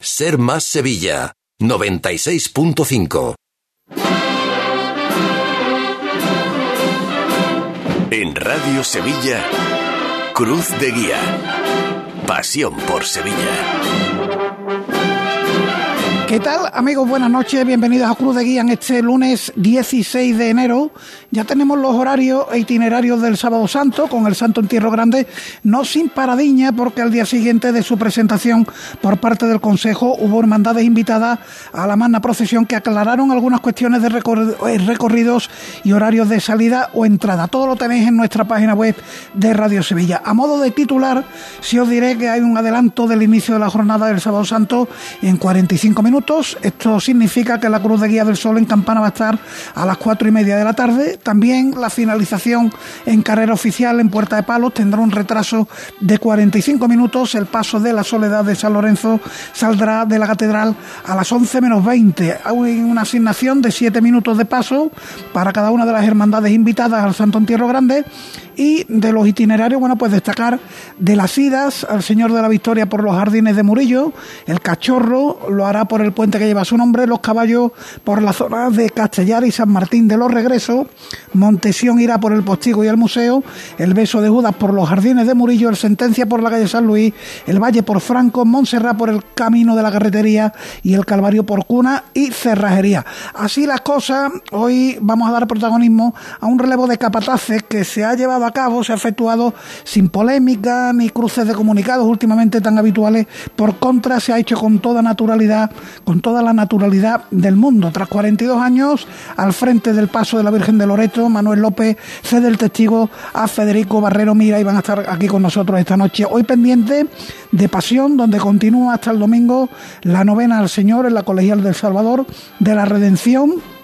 Ser Más Sevilla, 96.5. En Radio Sevilla, Cruz de Guía. Pasión por Sevilla. ¿Qué tal amigos? Buenas noches, bienvenidos a Cruz de Guía en este lunes 16 de enero. Ya tenemos los horarios e itinerarios del Sábado Santo con el Santo Entierro Grande, no sin paradiña porque al día siguiente de su presentación por parte del Consejo hubo hermandades invitadas a la magna procesión que aclararon algunas cuestiones de eh, recorridos y horarios de salida o entrada. Todo lo tenéis en nuestra página web de Radio Sevilla. A modo de titular, si os diré que hay un adelanto del inicio de la jornada del Sábado Santo en 45 minutos esto significa que la Cruz de Guía del Sol en Campana va a estar a las cuatro y media de la tarde. También la finalización en carrera oficial en Puerta de Palos tendrá un retraso de 45 minutos. El paso de la Soledad de San Lorenzo saldrá de la Catedral a las 11 menos 20. Hay una asignación de 7 minutos de paso para cada una de las hermandades invitadas al Santo Entierro Grande y de los itinerarios, bueno, pues destacar de las idas al Señor de la Victoria por los jardines de Murillo, el cachorro lo hará por el puente que lleva su nombre, los caballos por la zona de Castellar y San Martín de los Regresos, Montesión irá por el postigo y el museo, el beso de Judas por los jardines de Murillo, el Sentencia por la calle San Luis, el Valle por Franco, Montserrat por el camino de la carretería y el Calvario por Cuna y Cerrajería. Así las cosas, hoy vamos a dar protagonismo a un relevo de capataces que se ha llevado a cabo se ha efectuado sin polémica ni cruces de comunicados últimamente tan habituales. Por contra, se ha hecho con toda naturalidad, con toda la naturalidad del mundo. Tras 42 años, al frente del paso de la Virgen de Loreto, Manuel López cede el testigo a Federico Barrero Mira y van a estar aquí con nosotros esta noche. Hoy pendiente de Pasión, donde continúa hasta el domingo la novena al Señor en la Colegial del Salvador de la Redención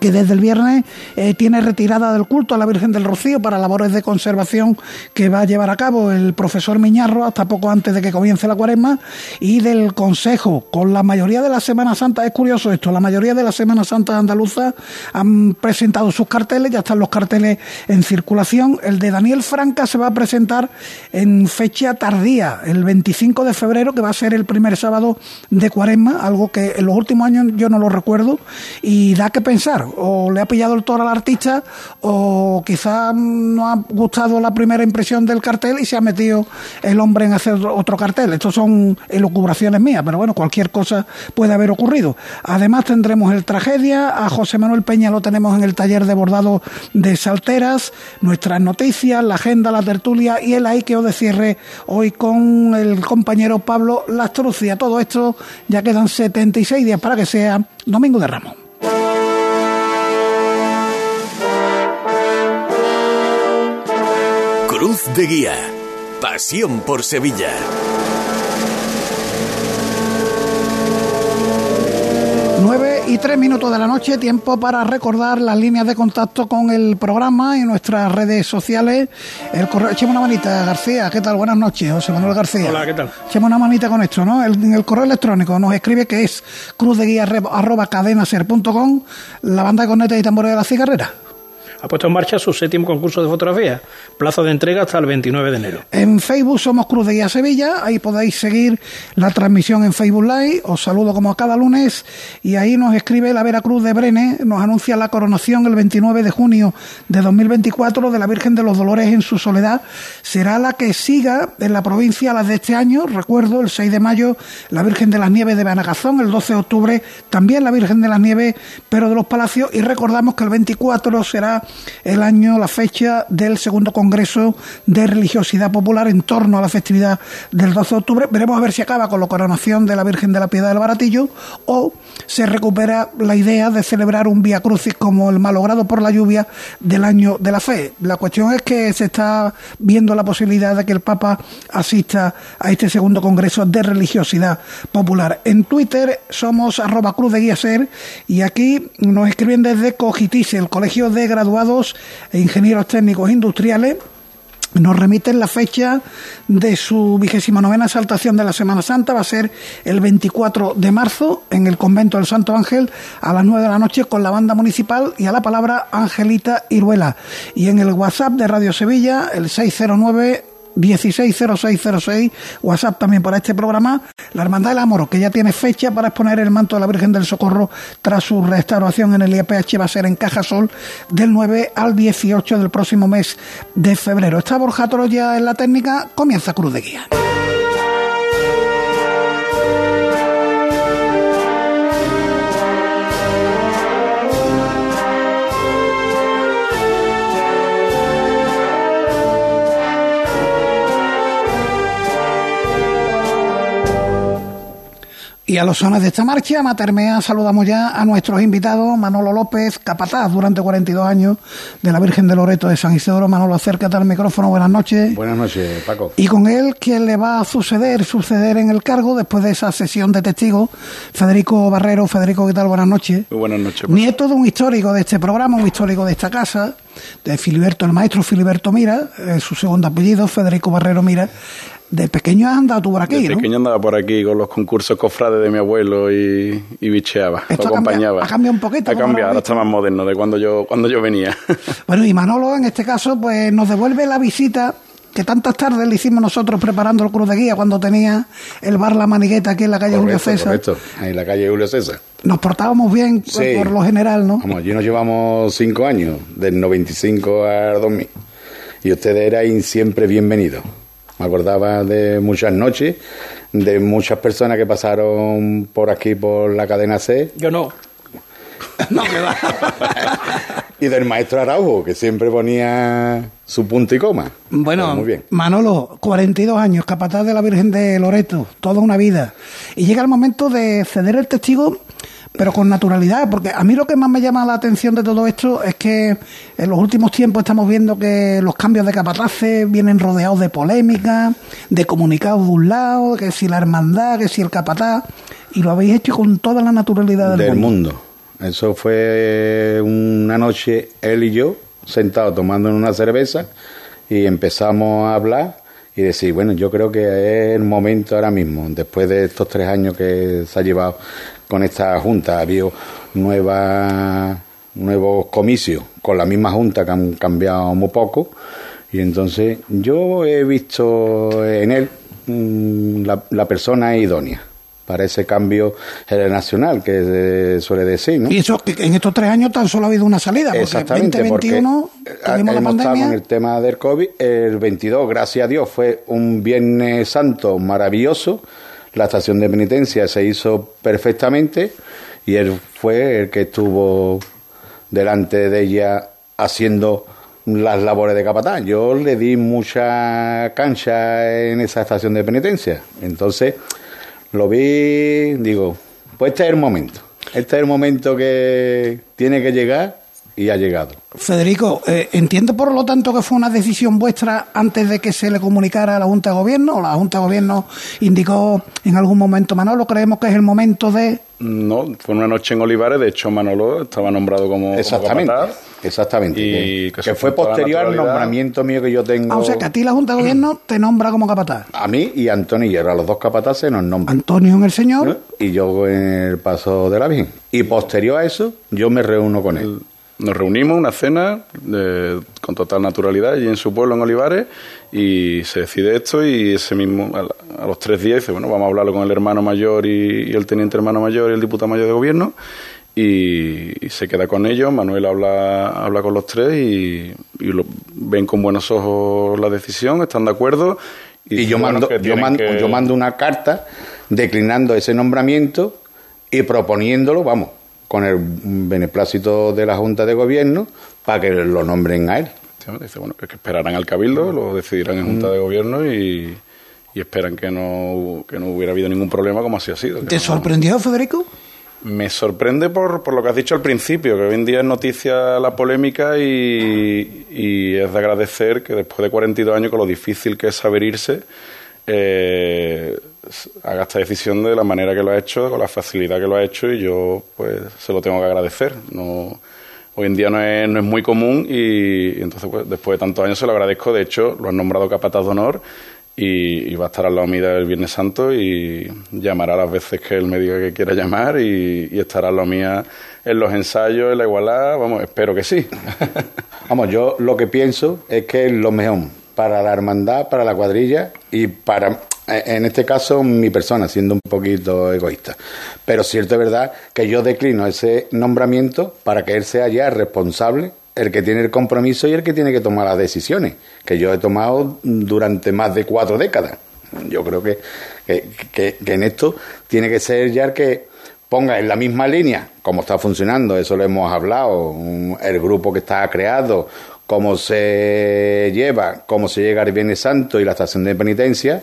que desde el viernes eh, tiene retirada del culto a la Virgen del Rocío para labores de conservación que va a llevar a cabo el profesor Miñarro hasta poco antes de que comience la cuaresma y del Consejo. Con la mayoría de la Semana Santa, es curioso esto, la mayoría de las Semana Santa andaluzas han presentado sus carteles, ya están los carteles en circulación. El de Daniel Franca se va a presentar en fecha tardía, el 25 de febrero, que va a ser el primer sábado de cuaresma, algo que en los últimos años yo no lo recuerdo y da que pensar o le ha pillado el toro al artista, o quizás no ha gustado la primera impresión del cartel y se ha metido el hombre en hacer otro cartel. Estos son elucubraciones mías, pero bueno, cualquier cosa puede haber ocurrido. Además tendremos el Tragedia, a José Manuel Peña lo tenemos en el taller de bordado de Salteras, nuestras noticias, la agenda, la tertulia y el que de cierre hoy con el compañero Pablo Lastrucia. Todo esto ya quedan 76 días para que sea Domingo de Ramos. Cruz de Guía. Pasión por Sevilla. Nueve y tres minutos de la noche, tiempo para recordar las líneas de contacto con el programa y nuestras redes sociales. El correo, echemos una manita, García, ¿qué tal? Buenas noches, José Manuel García. Hola, ¿qué tal? Echemos una manita con esto, ¿no? en el correo electrónico nos escribe que es cruzdeguía arroba cadenaser.com, la banda de cornetas y tambores de la cigarrera ha puesto en marcha su séptimo concurso de fotografía, plazo de entrega hasta el 29 de enero. En Facebook somos Cruz de Guía Sevilla, ahí podéis seguir la transmisión en Facebook Live, os saludo como cada lunes. Y ahí nos escribe la Veracruz de Brene, nos anuncia la coronación el 29 de junio de 2024 de la Virgen de los Dolores en su soledad, será la que siga en la provincia las de este año, recuerdo el 6 de mayo la Virgen de las Nieves de Banagazón, el 12 de octubre también la Virgen de las Nieves, pero de los Palacios. Y recordamos que el 24 será el año, la fecha del segundo Congreso de Religiosidad Popular en torno a la festividad del 12 de octubre. Veremos a ver si acaba con la coronación de la Virgen de la Piedad del Baratillo o se recupera la idea de celebrar un Vía Crucis como el malogrado por la lluvia del año de la fe. La cuestión es que se está viendo la posibilidad de que el Papa asista a este segundo Congreso de Religiosidad Popular. En Twitter somos arroba cruz de guía ser y aquí nos escriben desde Cogitice, el Colegio de Graduados e Ingenieros Técnicos Industriales nos remiten la fecha de su vigésima novena exaltación de la Semana Santa. Va a ser el 24 de marzo en el convento del Santo Ángel a las 9 de la noche con la banda municipal y a la palabra Angelita Iruela. Y en el WhatsApp de Radio Sevilla, el 609 160606, WhatsApp también para este programa, la Hermandad del Amor, que ya tiene fecha para exponer el manto de la Virgen del Socorro tras su restauración en el IPH, va a ser en Cajasol del 9 al 18 del próximo mes de febrero. Está Borja Toro ya en la técnica, comienza Cruz de Guía. Y a los sones de esta marcha, Matermea, saludamos ya a nuestros invitados, Manolo López, capataz durante 42 años de la Virgen de Loreto de San Isidro. Manolo, acércate al micrófono, buenas noches. Buenas noches, Paco. Y con él, quien le va a suceder, suceder en el cargo después de esa sesión de testigos, Federico Barrero. Federico, ¿qué tal? Buenas noches. Muy buenas noches. Nieto de un histórico de este programa, un histórico de esta casa, de Filiberto, el maestro Filiberto Mira, eh, su segundo apellido, Federico Barrero Mira de pequeño has andado tú por aquí, de pequeño andaba por aquí con los concursos cofrades de mi abuelo y, y bicheaba, Esto lo acompañaba. Ha cambiado un poquito. Ha cambiado, ahora está más moderno de cuando yo, cuando yo venía. Bueno, y Manolo en este caso pues nos devuelve la visita que tantas tardes le hicimos nosotros preparando el Cruz de Guía cuando tenía el bar La Manigueta aquí en la calle Julio César. Correcto, en la calle Julio César. Nos portábamos bien pues, Sí. por lo general, ¿no? Vamos, allí nos llevamos cinco años, del 95 al 2000. Y ustedes eran siempre bienvenidos. Me acordaba de muchas noches, de muchas personas que pasaron por aquí, por la cadena C, Yo no. y del maestro Araujo, que siempre ponía su punto y coma. Bueno, Pues muy bien. Manolo, 42 años, capataz de la Virgen de Loreto, toda una vida. Y llega el momento de ceder el testigo, pero con naturalidad, porque a mí lo que más me llama la atención de todo esto es que en los últimos tiempos estamos viendo que los cambios de capataces vienen rodeados de polémica, de comunicados de un lado, que si la hermandad, que si el capataz, y lo habéis hecho con toda la naturalidad del, del mundo. mundo. Eso fue una noche él y yo sentados tomando una cerveza y empezamos a hablar y decir, bueno, yo creo que es el momento ahora mismo, después de estos tres años que se ha llevado con esta junta, ha habido nuevas nuevos comicios con la misma junta que han cambiado muy poco y entonces yo he visto en él mm, la, la persona idónea para ese cambio generacional que suele decir, ¿no? Y eso que en estos tres años tan solo ha habido una salida, porque Exactamente, 2021 porque eh, tuvimos la hemos estado con el tema del COVID. El 22, gracias a Dios, fue un Viernes Santo maravilloso. La estación de penitencia se hizo perfectamente y él fue el que estuvo delante de ella haciendo las labores de capataz. Yo le di mucha cancha en esa estación de penitencia. Entonces, lo vi, digo, pues este es el momento. Este es el momento que tiene que llegar y ha llegado. Federico, eh, entiendo por lo tanto que fue una decisión vuestra antes de que se le comunicara a la Junta de Gobierno. o La Junta de Gobierno indicó en algún momento, Manolo, creemos que es el momento de. No, fue una noche en Olivares, de hecho Manolo estaba nombrado como, capataz. Exactamente. Y que, fue posterior al nombramiento mío que yo tengo. Ah, o sea, que a ti la Junta de Gobierno te nombra como capataz. a mí y a Antonio Hierro, a los dos capataces nos nombran. Antonio en el Señor. Y yo en el paso de la Virgen. Y posterior a eso, yo me reúno con él. Nos reunimos, una cena de- con total naturalidad allí en su pueblo, en Olivares, y se decide esto y ese mismo, a, la- a los tres días, dice, bueno, vamos a hablarlo con el hermano mayor y, y el teniente hermano mayor y el diputado mayor de gobierno, y, y se queda con ellos, Manuel habla, habla con los tres y, y lo- ven con buenos ojos la decisión, están de acuerdo. Y, yo, mando, yo, mando, que- yo mando una carta declinando ese nombramiento y proponiéndolo, vamos, con el beneplácito de la Junta de Gobierno para que lo nombren a él. Dice, bueno, que esperarán al cabildo, lo decidirán en Junta de Gobierno y, y esperan que no, que no hubiera habido ningún problema como así ha sido. ¿Te no- sorprendió, Federico? Me sorprende por, por lo que has dicho al principio, que hoy en día es noticia la polémica y, y es de agradecer que después de 42 años, con lo difícil que es saber irse, eh, haga esta decisión de la manera que lo ha hecho, con la facilidad que lo ha hecho y yo pues se lo tengo que agradecer. No, hoy en día no es, no es muy común y, entonces pues, después de tantos años se lo agradezco. De hecho, lo han nombrado capataz de honor y, va a estar al lado mío el Viernes Santo y llamará las veces que él me diga que quiera llamar y, estará al lado mía en los ensayos, en la igualdad, vamos, espero que sí. Vamos, yo lo que pienso es que es lo mejor para la hermandad, para la cuadrilla y para, en este caso, mi persona, siendo un poquito egoísta. Pero cierto es verdad que yo declino ese nombramiento para que él sea ya responsable, el que tiene el compromiso y el que tiene que tomar las decisiones, que yo he tomado durante más de cuatro décadas. Yo creo que, que, en esto tiene que ser ya el que ponga en la misma línea cómo está funcionando, eso lo hemos hablado, el grupo que está creado, cómo se lleva, cómo se llega al Viernes Santo y la estación de penitencia,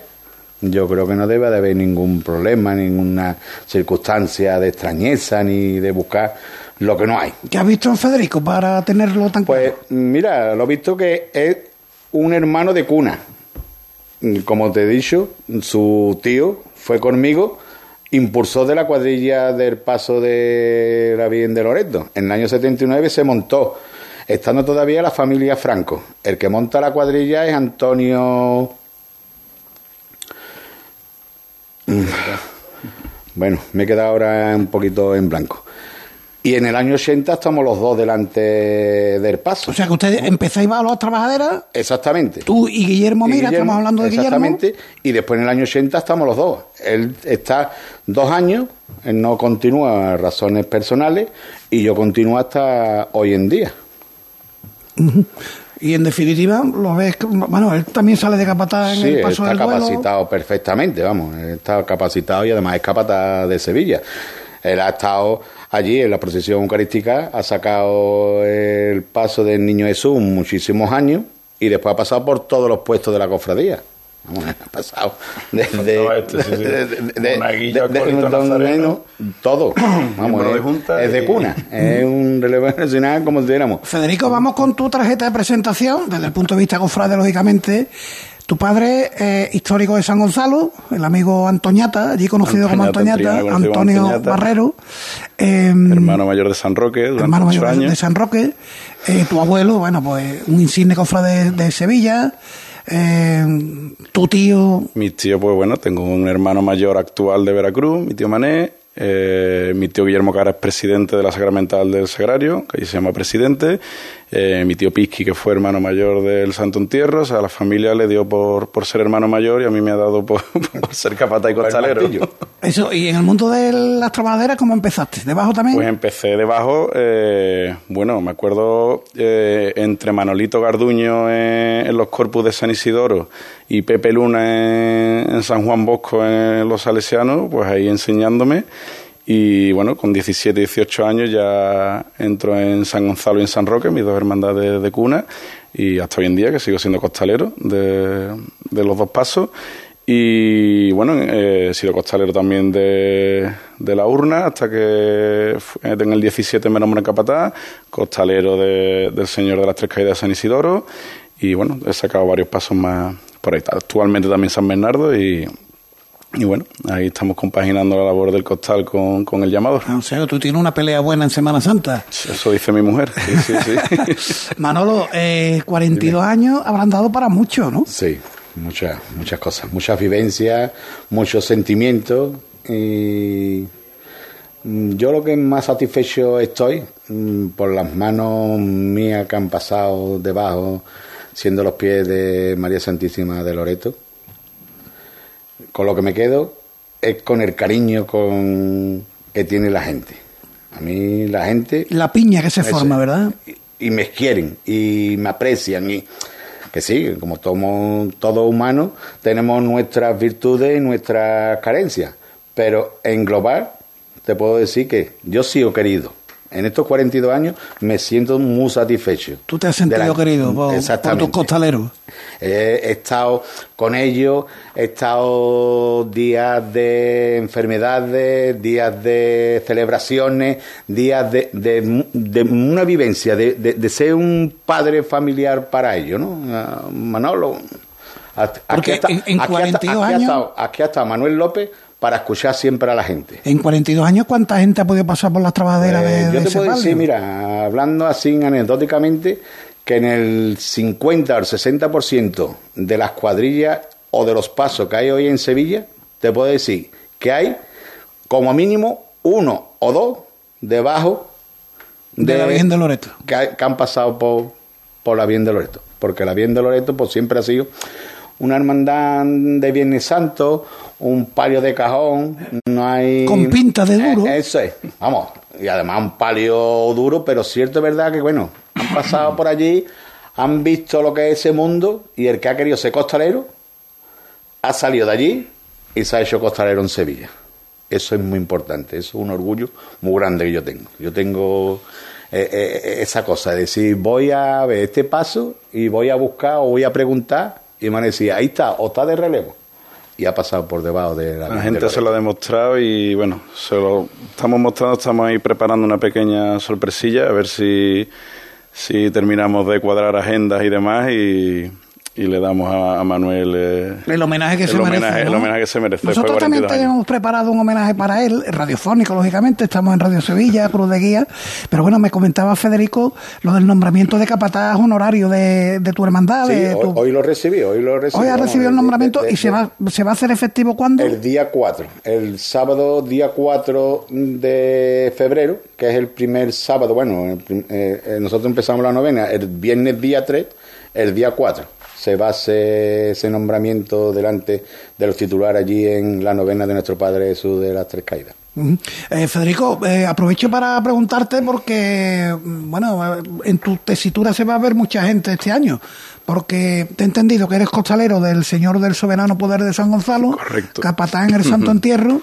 yo creo que no debe de haber ningún problema, ninguna circunstancia de extrañeza ni de buscar lo que no hay. ¿Qué has visto en Federico para tenerlo tan claro? Pues mira, lo he visto que es un hermano de cuna. Como te he dicho, su tío fue conmigo, impulsó de la cuadrilla del paso de la Virgen de Loreto. En el año 79 se montó estando todavía la familia Franco. El que monta la cuadrilla es Antonio. Mm. Bueno, me he quedado ahora un poquito en blanco. Y en el año 80 estamos los dos delante del paso. O sea que ustedes empezáis a las trabajaderas. Exactamente. Tú y Guillermo Mira, estamos hablando de exactamente, Y después en el año 80 estamos los dos. Él está dos años, él no continúa razones personales y yo continúo hasta hoy en día. Y en definitiva, lo ves, bueno, él también sale de capataz en el paso está capacitado perfectamente, vamos, está capacitado y además es capataz de Sevilla. Él ha estado allí en la procesión eucarística, ha sacado el paso del Niño Jesús muchísimos años y después ha pasado por todos los puestos de la cofradía. Vamos, ha pasado desde de, todo vamos es, de cuna es un relevo nacional como diéramos Federico vamos con tu tarjeta de presentación desde el punto de vista cofrade lógicamente tu padre es histórico de San Gonzalo, el amigo Antoñata, allí conocido como Antoñata, Antonio Barrero. Em, hermano mayor de San Roque, hermano mayor de San Roque. Eh, tu abuelo, bueno, pues un insigne cofrade de Sevilla. Eh, tu tío. Mi tío, pues bueno, tengo un hermano mayor actual de Veracruz, mi tío Mané. Eh, mi tío Guillermo Cara es presidente de la Sacramental del Sagrario, que ahí se llama presidente. Eh, mi tío Pisqui, que fue hermano mayor del Santo Entierro, o sea, a la familia le dio por, por ser hermano mayor y a mí me ha dado por, ser capata y costalero. Eso, y en el mundo de las trabajaderas, ¿cómo empezaste? ¿Debajo también? Pues empecé debajo, eh, bueno, me acuerdo eh, entre Manolito Garduño en, los corpus de San Isidoro y Pepe Luna en, San Juan Bosco en los Salesianos, pues ahí enseñándome. Y bueno, con 17, 18 años ya entro en San Gonzalo y en San Roque, mis dos hermandades de, cuna, y hasta hoy en día que sigo siendo costalero de, los dos pasos. Y bueno, eh, he sido costalero también de, la urna hasta que en el 17 me nombré en Capatá, costalero del Señor de las Tres Caídas de San Isidoro. Y bueno, he sacado varios pasos más por ahí. Actualmente también San Bernardo y, y bueno, ahí estamos compaginando la labor del costal con, con el llamado. Ah, o sea, tú tienes una pelea buena en Semana Santa. Eso dice mi mujer. Sí, sí, sí. Manolo, eh, 42 años habrán dado para mucho, ¿no? Sí, muchas, muchas cosas, muchas vivencias, muchos sentimientos. Y mm, yo lo que más satisfecho estoy mm, por las manos mías que han pasado debajo, siendo los pies de María Santísima de Loreto con lo que me quedo es con el cariño con que tiene la gente. A mí la gente... La piña que se forma, ¿verdad? Y, me quieren y me aprecian y que sí, como somos todos humanos, tenemos nuestras virtudes y nuestras carencias, pero en global te puedo decir que yo sigo querido en estos 42 años me siento muy satisfecho. ¿Tú te has sentido querido por, tus costaleros? he estado con ellos, he estado días de enfermedades, días de celebraciones, días de, de, una vivencia, de, ser un padre familiar para ellos, ¿no? Ah, Manolo. Aquí, en, 42 años... aquí ha estado Manuel López para escuchar siempre a la gente. En 42 años, ¿cuánta gente ha podido pasar por las trabajaderas de, Yo te puedo decir, mira, hablando así anecdóticamente, que en el 50 o el 60% de las cuadrillas o de los pasos que hay hoy en Sevilla, te puedo decir que hay como mínimo uno o dos debajo de, la Virgen de Loreto. Que, han pasado por, por la Virgen de Loreto. porque la Bien de Loreto pues siempre ha sido una hermandad de Viernes Santo, un palio de cajón, no hay... Con pinta de duro. Eh, eso es, vamos, y además un palio duro, pero cierto es verdad que, bueno, han pasado por allí, han visto lo que es ese mundo y el que ha querido ser costalero ha salido de allí y se ha hecho costalero en Sevilla. Eso es muy importante, eso es un orgullo muy grande que yo tengo. Yo tengo eh, eh, esa cosa de decir, voy a ver este paso y voy a buscar o voy a preguntar y me han decía, ahí está, o está de relevo. Y ha pasado por debajo de la... La gente se lo ha demostrado y bueno, se lo estamos mostrando, estamos ahí preparando una pequeña sorpresilla, a ver si, si terminamos de cuadrar agendas y demás y, y le damos a, a Manuel eh, El homenaje que el se homenaje, merece. el ¿no? homenaje que se merece. Nosotros también 42 años. tenemos preparado un homenaje para él, radiofónico, lógicamente. Estamos en Radio Sevilla, Cruz de Guía. Pero bueno, me comentaba Federico lo del nombramiento de capataz honorario de, de tu hermandad. Sí, de hoy, tu- hoy lo recibí, hoy lo recibí. Hoy ha recibido el nombramiento de- y se va, se va a hacer efectivo cuándo? El día 4, el sábado día 4 de febrero, que es el primer sábado, bueno, el eh, eh, nosotros empezamos la novena el viernes día 3, el día 4 se hacer ese nombramiento delante de los titulares allí en la novena de nuestro Padre Jesús de las Tres Caídas. Eh, Federico, eh, aprovecho para preguntarte porque, mm, bueno, eh, en tu tesitura se va a ver mucha gente este año, porque te he entendido que eres costalero del Señor del Soberano Poder de San Gonzalo, Correcto. capataz en el Santo Entierro,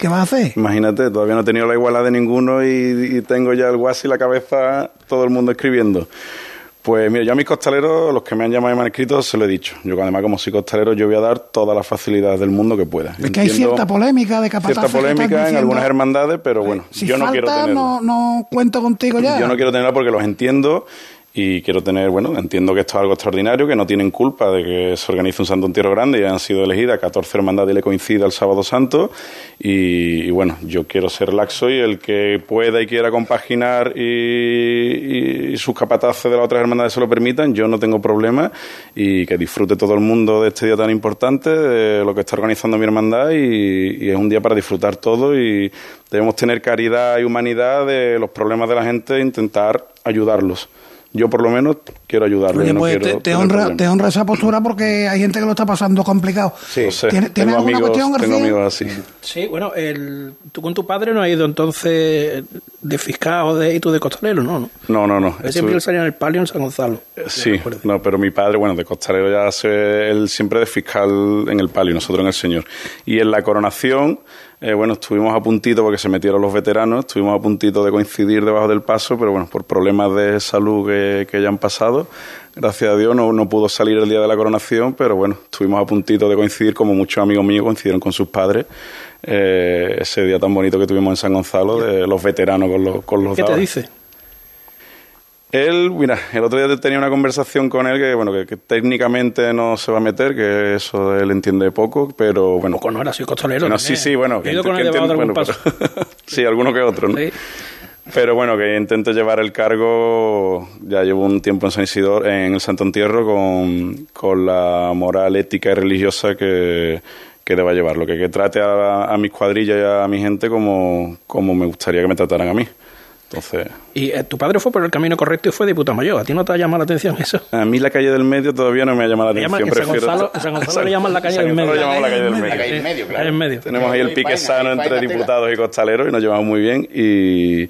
¿qué vas a hacer? Imagínate, todavía no he tenido la igualdad de ninguno y, y tengo ya el guas y la cabeza, todo el mundo escribiendo. Pues mira, yo a mis costaleros, los que me han llamado y me han escrito, se lo he dicho. Yo además como soy costalero, yo voy a dar todas las facilidades del mundo que pueda. Es que hay cierta polémica de capataz. Cierta polémica en algunas hermandades, pero bueno, si yo no quiero tenerlo. no, no cuento contigo ya. Yo no quiero tenerla porque los entiendo y quiero tener, bueno, entiendo que esto es algo extraordinario, que no tienen culpa de que se organice un Santo Entierro grande y han sido elegidas 14 hermandades y le coincida el Sábado Santo. Y, bueno, yo quiero ser laxo y el que pueda y quiera compaginar y, y sus capataces de las otras hermandades se lo permitan, yo no tengo problema y que disfrute todo el mundo de este día tan importante, de lo que está organizando mi hermandad y, y es un día para disfrutar todo y debemos tener caridad y humanidad de los problemas de la gente e intentar ayudarlos. Yo por lo menos quiero ayudarlos. Oye, no pues quiero te, honra, te honra esa postura porque hay gente que lo está pasando complicado. Sí. ¿Tiene- ¿Tienes Tengo alguna amigos, cuestión, tengo García? amigos así. Sí, bueno, el, tú con tu padre no has ido entonces de fiscal o de, y tú de costalero, no, no. No, no, no. Él siempre Estuve- salía en el palio en San Gonzalo. Sí, no, pero mi padre, bueno, de costalero ya se, él siempre de fiscal en el palio, nosotros en el señor. Y en la coronación, eh, bueno, estuvimos a puntito porque se metieron los veteranos, estuvimos a puntito de coincidir debajo del paso, pero bueno, por problemas de salud que, que ya han pasado, gracias a Dios no, no pudo salir el día de la coronación, pero bueno, estuvimos a puntito de coincidir, como muchos amigos míos coincidieron con sus padres, eh, ese día tan bonito que tuvimos en San Gonzalo, de los veteranos con los, con los ¿Qué te dados. dice? Él, mira, el otro día tenía una conversación con él que, bueno, que, que técnicamente no se va a meter, que eso él entiende poco, pero bueno. Poco no era, soy costalero. También. sí, sí, bueno. Ido que con algún paso. pero- sí, alguno que otro, ¿no? Sí. Pero bueno, que intento llevar el cargo, ya llevo un tiempo en San Isidoro, en el Santo Entierro, con, con la moral ética y religiosa que, que deba llevarlo, que, que trate a, a mis cuadrillas y a mi gente como, como me gustaría que me trataran a mí. Entonces, Y eh, tu padre fue por el camino correcto y fue diputado mayor. ¿A ti no te ha llamado la atención eso? a mí la calle del medio todavía no me ha llamado la atención. llaman- en San Gonzalo- en San Gonzalo le llaman la calle San del medio. le llamamos la calle del medio. La calle del medio, claro. Tenemos ahí el pique vaina, sano entre diputados y costaleros y nos llevamos muy bien. Y,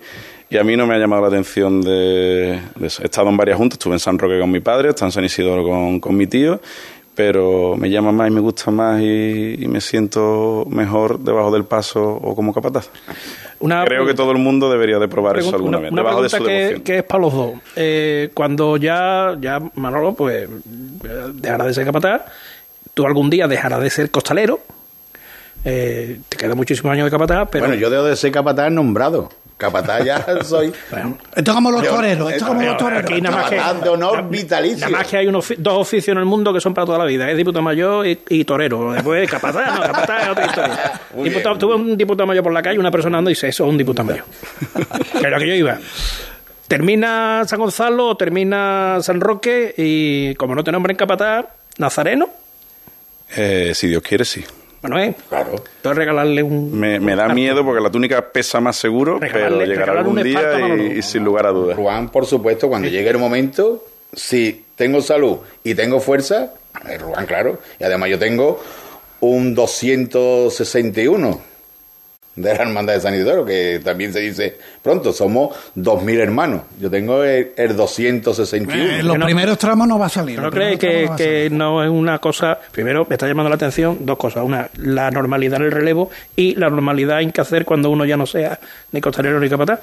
y a mí no me ha llamado la atención de, de eso. He estado en varias juntas, estuve en San Roque con mi padre, estuve en San Isidoro con, con mi tío, pero me llama más y me gusta más y, y me siento mejor debajo del paso o como capataz. Una Creo que todo el mundo debería de probar eso alguna una- vez, una debajo de pregunta su que, que es para los dos. Eh, cuando ya, ya Manolo, pues, dejará de ser capataz, tú algún día dejarás de ser costalero, eh, te quedan muchísimos años de capataz, pero... Bueno, yo debo de ser capataz nombrado. Capataz ya soy. Bueno, Esto es como los toreros, esto es como Pero los toreros. aquí nada más que- de honor vitalicio. Nada más que hay unos, dos oficios en el mundo que son para toda la vida, es diputado mayor y, y torero. Después capataz, no, capataz es otra historia. Diputado, tuve un diputado mayor por la calle, una persona anda y dice, eso es un diputado mayor. que era que yo iba. Termina San Gonzalo termina San Roque y como no te nombren capataz, Nazareno, Eh, si Dios quiere, sí. Bueno, eh, Claro. entonces regalarle un... Me, me da miedo porque la túnica pesa más seguro, Regalarle- pero llegará algún día y, sin lugar a dudas. Juan, por supuesto, cuando llegue el momento, si tengo salud y tengo fuerza, el Rubán, claro, y además yo tengo un 261 de la Hermandad de San Isidoro, que también se dice pronto, somos 2.000 hermanos. Yo tengo el, el 261. En los primeros tramos no va a salir. ¿No crees que, no que no es una cosa... Primero, me está llamando la atención dos cosas. Una, la normalidad en el relevo y la normalidad en que hacer cuando uno ya no sea ni costalero ni capataz.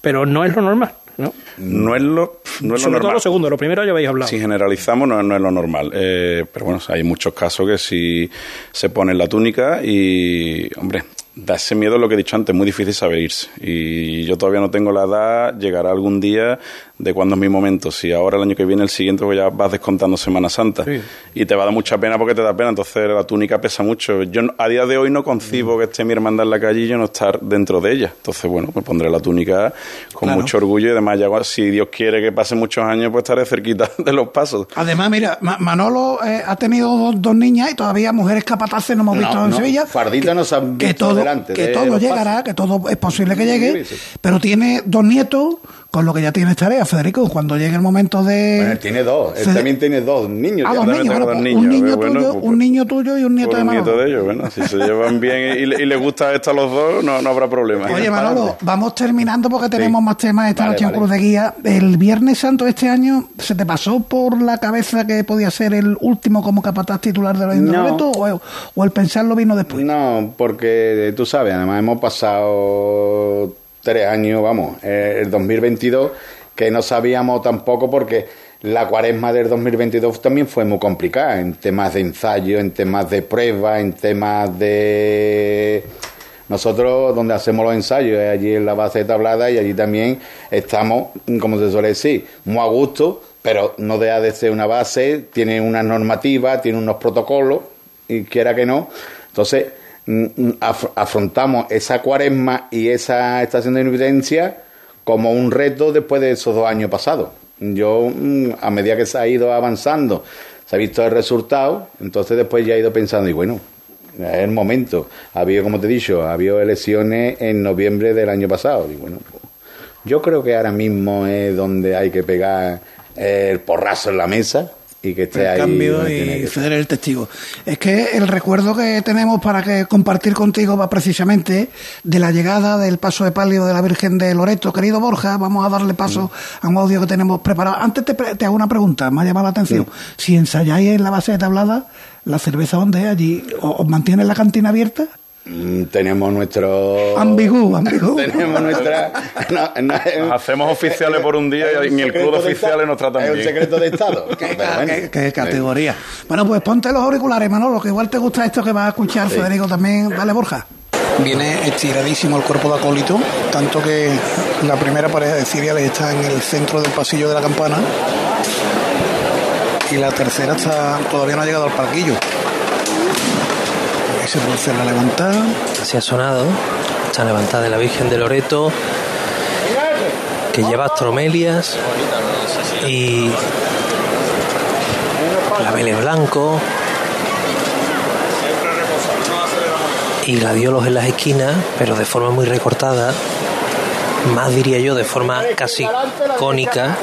Pero no es lo normal, ¿no? No es lo, no es lo Sobre todo normal. lo segundo. Lo primero ya habéis hablado. Si generalizamos, no, no es lo normal. Eh, pero bueno, hay muchos casos que si se pone la túnica y, hombre, da ese miedo lo que he dicho antes, muy difícil saber irse. Y yo todavía no tengo la edad, llegará algún día de cuándo es mi momento. Si ahora el año que viene, el siguiente, pues ya vas descontando Semana Santa. Sí. Y te va a dar mucha pena porque te da pena, entonces la túnica pesa mucho. Yo a día de hoy no concibo que esté mi hermandad en la calle y yo no estar dentro de ella. Entonces, bueno, pues pondré la túnica con Claro. mucho orgullo y además ya si Dios quiere que pase muchos años, pues estaré cerquita de los pasos. Además, mira, Ma- Manolo eh, ha tenido dos, dos niñas y todavía mujeres capataces no hemos No, visto en no, Sevilla. Fardita nos han que visto todo, delante que de todo llegará, que todo es posible que llegue, pero tiene dos nietos, con lo que ya tienes tarea, Federico, cuando llegue el momento de... Bueno, él tiene dos, él también tiene dos niños. Ah, dos niños, bueno, dos pues, niños, un niño bueno, tuyo, pues, un niño tuyo y un nieto Por de un Manolo. nieto de ellos, bueno, si se llevan bien y, y les gusta esto a los dos, no, no habrá problema. Oye, Manolo, vamos terminando porque tenemos más temas esta Vale, noche en vale. Cruz de Guía. El Viernes Santo de este año, ¿se te pasó por la cabeza que podía ser el último como capataz titular de los No. O, o el pensarlo vino después? No, porque tú sabes, además hemos pasado tres años, vamos, eh, el 2022, que no sabíamos tampoco porque la cuaresma del 2022 también fue muy complicada en temas de ensayo, en temas de prueba, en temas de... Nosotros donde hacemos los ensayos es allí en la base de tablada y allí también estamos, como se suele decir, muy a gusto, pero no deja de ser una base, tiene una normativa, tiene unos protocolos, y quiera que no. Entonces, af- afrontamos esa cuaresma y esa estación de evidencia como un reto después de esos dos años pasados. Yo, mm, a medida que se ha ido avanzando, se ha visto el resultado, entonces después ya he ido pensando, y bueno, es el momento. Había, como te he dicho, había elecciones en noviembre del año pasado. Y bueno, yo creo que ahora mismo es donde hay que pegar el porrazo en la mesa y que esté el ahí. cambio y ceder el testigo. Es que el recuerdo que tenemos para que compartir contigo va precisamente de la llegada del paso de palio de la Virgen de Loreto. Querido Borja, vamos a darle paso a un audio que tenemos preparado. Antes te, hago una pregunta, me ha llamado la atención. Si ensayáis en la base de tablada, ¿la cerveza dónde es allí? ¿O- ¿Os mantiene la cantina abierta? Mm, Tenemos nuestro. Ambigú, ambigú. Tenemos nuestra. no, no, es- Nos hacemos oficiales por un día y ni el club de oficiales nos tratan Es un bien. secreto de Estado. ¿Qué, Pero ca- bueno, qué- qué categoría? Bueno, pues ponte los auriculares, Manolo, que igual te gusta esto que va a escuchar Federico también. Dale, Borja. Viene estiradísimo el cuerpo de acólito, tanto que la primera pareja de ciriales está en el centro del pasillo de la campana y la tercera está todavía no ha llegado al parquillo. Se produce la levantada. Así ha sonado. Está levantada de la Virgen de Loreto, que lleva astromelias y claveles blancos y gladiolos en las esquinas, pero de forma muy recortada, más diría yo de forma casi cónica,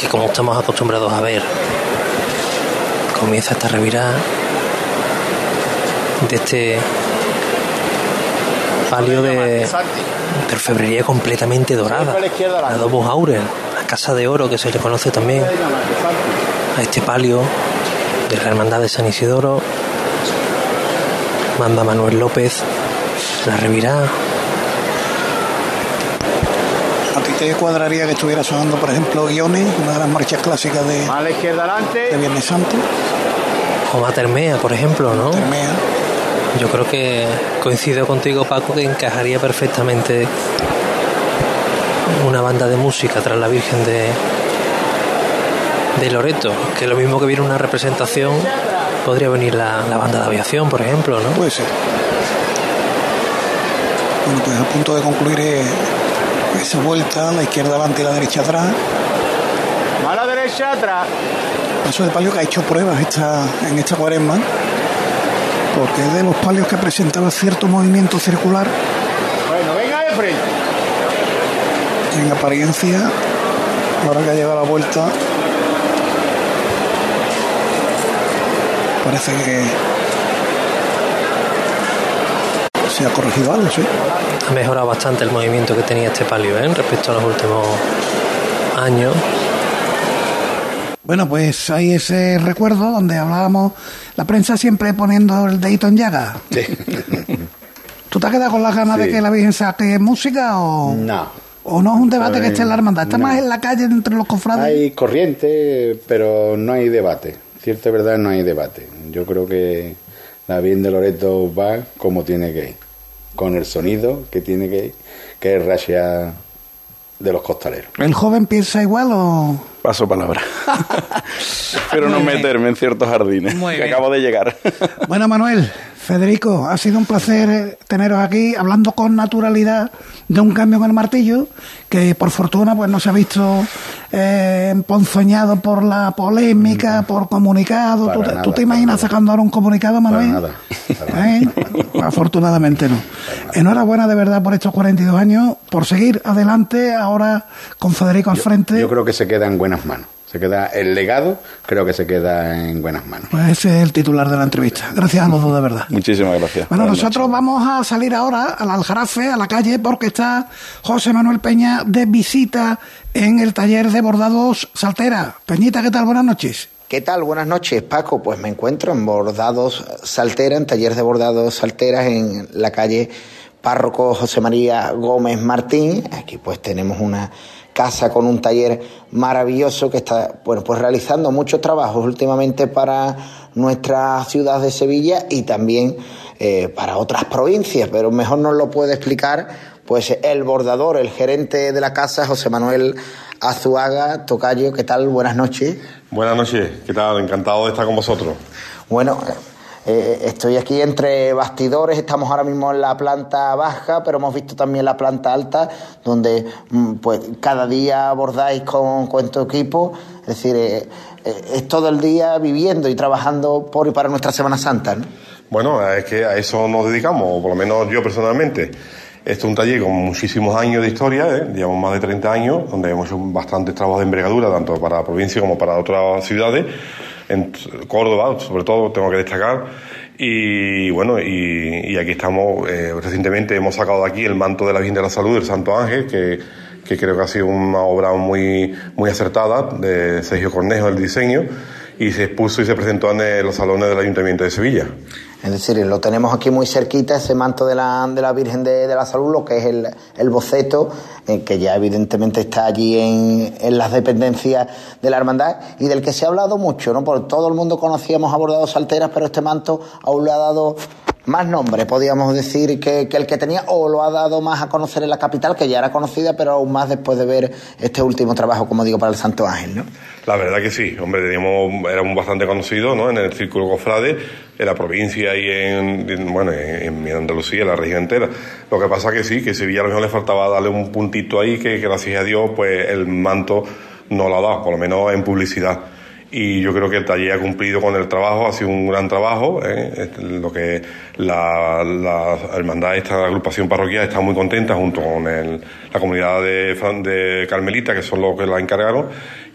que como estamos acostumbrados a ver. Comienza esta revirada de este palio de, orfebrería completamente dorada, la Domus Aurea, la casa de oro que se le conoce también a este palio de la Hermandad de San Isidoro. Manda Manuel López la revirá. ¿A ti te cuadraría que estuviera sonando, por ejemplo, Guiones, una de las marchas clásicas de, A la izquierda de adelante. Viernes Santo? O Matermea, por ejemplo, ¿no? Termea. Yo creo que coincido contigo, Paco, que encajaría perfectamente una banda de música tras la Virgen de, de Loreto, que lo mismo que viene una representación, podría venir la, la banda de aviación, por ejemplo, ¿no? Puede ser. Bueno, pues a punto de concluir eh, esa vuelta, la izquierda adelante y la derecha atrás. A la derecha atrás. Paso de palio que ha hecho pruebas esta, en esta cuaresma, porque es de los palios que presentaba cierto movimiento circular Bueno, venga de frente. en apariencia Ahora que ha llegado la vuelta, parece que se ha corregido algo, sí. Ha mejorado bastante el movimiento que tenía este palio ¿eh? respecto a los últimos años. Bueno, pues hay ese recuerdo donde hablábamos, la prensa siempre poniendo el dedito en llaga. Sí. ¿Tú te has quedado con las ganas de que la Virgen saque música o, No. o no es un debate que Pues, esté en la hermandad? Está no. más en la calle entre los cofrades. Hay corriente, pero no hay debate. Cierta verdad, no hay debate. Yo creo que la Virgen de Loreto va como tiene que ir, con el sonido que tiene que ir, que es rachear de los costaleros. ¿El joven piensa igual o...? Paso palabra. Espero no meterme en ciertos jardines Muy que bien. acabo de llegar. Bueno, Manuel, Federico, ha sido un placer eh, teneros aquí hablando con naturalidad de un cambio en el martillo que por fortuna pues no se ha visto eh, emponzoñado por la polémica, por comunicado. Para ¿Tú, te- nada, tú te para imaginas nada. sacando ahora un comunicado, Para Manuel? nada, para ¿Eh? Afortunadamente no. Enhorabuena de verdad por estos 42 años, por seguir adelante ahora con Federico al frente. Yo creo que se queda en buenas manos. Se queda el legado, creo que se queda en buenas manos. Pues ese es el titular de la entrevista. Gracias a los dos de verdad. Muchísimas gracias. Bueno, Buenas nosotros noches. vamos a salir ahora al Aljarafe, a la calle, porque está José Manuel Peña de visita en el taller de bordados Saltera. Peñita, ¿qué tal? Buenas noches. ¿Qué tal? Buenas noches, Paco. Pues me encuentro en Bordados Saltera, en taller de bordados Salteras, en la calle Párroco José María Gómez Martín. Aquí pues tenemos una casa con un taller maravilloso que está bueno, pues realizando muchos trabajos últimamente para nuestra ciudad de Sevilla y también eh, para otras provincias, pero mejor nos lo puede explicar pues el bordador, el gerente de la casa, José Manuel Azuaga Tocayo. ¿Qué tal? Buenas noches. Buenas noches, ¿qué tal? Encantado de estar con vosotros. Bueno, eh, estoy aquí entre bastidores, estamos ahora mismo en la planta baja, pero hemos visto también la planta alta, donde mm, pues cada día abordáis con, con tu equipo, es decir, eh, eh, es todo el día viviendo y trabajando por y para nuestra Semana Santa. ¿no? Bueno, es que a eso nos dedicamos, o por lo menos yo personalmente. Esto es un taller con muchísimos años de historia, ¿eh? llevamos más de 30 años, donde hemos hecho bastantes trabajos de envergadura, tanto para la provincia como para otras ciudades. En Córdoba, sobre todo, tengo que destacar. Y bueno, y, aquí estamos, eh, recientemente hemos sacado de aquí el manto de la Virgen de la Salud del Santo Ángel, que, que creo que ha sido una obra muy, muy acertada de Sergio Cornejo, el diseño, y se expuso y se presentó en los salones del Ayuntamiento de Sevilla. Es decir, lo tenemos aquí muy cerquita, ese manto de la, de la Virgen de, de la Salud, lo que es el, el boceto, eh, que ya evidentemente está allí en, en las dependencias de la hermandad y del que se ha hablado mucho, ¿no? Porque todo el mundo conocíamos a Bordados Salteras, pero este manto aún le ha dado más nombre, podríamos decir, que, que el que tenía, o lo ha dado más a conocer en la capital, que ya era conocida, pero aún más después de ver este último trabajo, como digo, para el Santo Ángel, ¿no? La verdad que sí, hombre, teníamos, éramos bastante conocidos ¿no? en el círculo cofrade, en la provincia y en, en- bueno, en, en Andalucía, en la región entera. Lo que pasa que sí, que Sevilla a lo mejor le faltaba darle un puntito ahí que, que gracias a Dios pues el manto no lo ha dado, por lo menos en publicidad. Y yo creo que el taller ha cumplido con el trabajo, ha sido un gran trabajo. ¿eh? Este, Lo que la, la hermandad, esta agrupación parroquial, está muy contenta junto con el- la comunidad de, de Carmelita, que son los que la encargaron.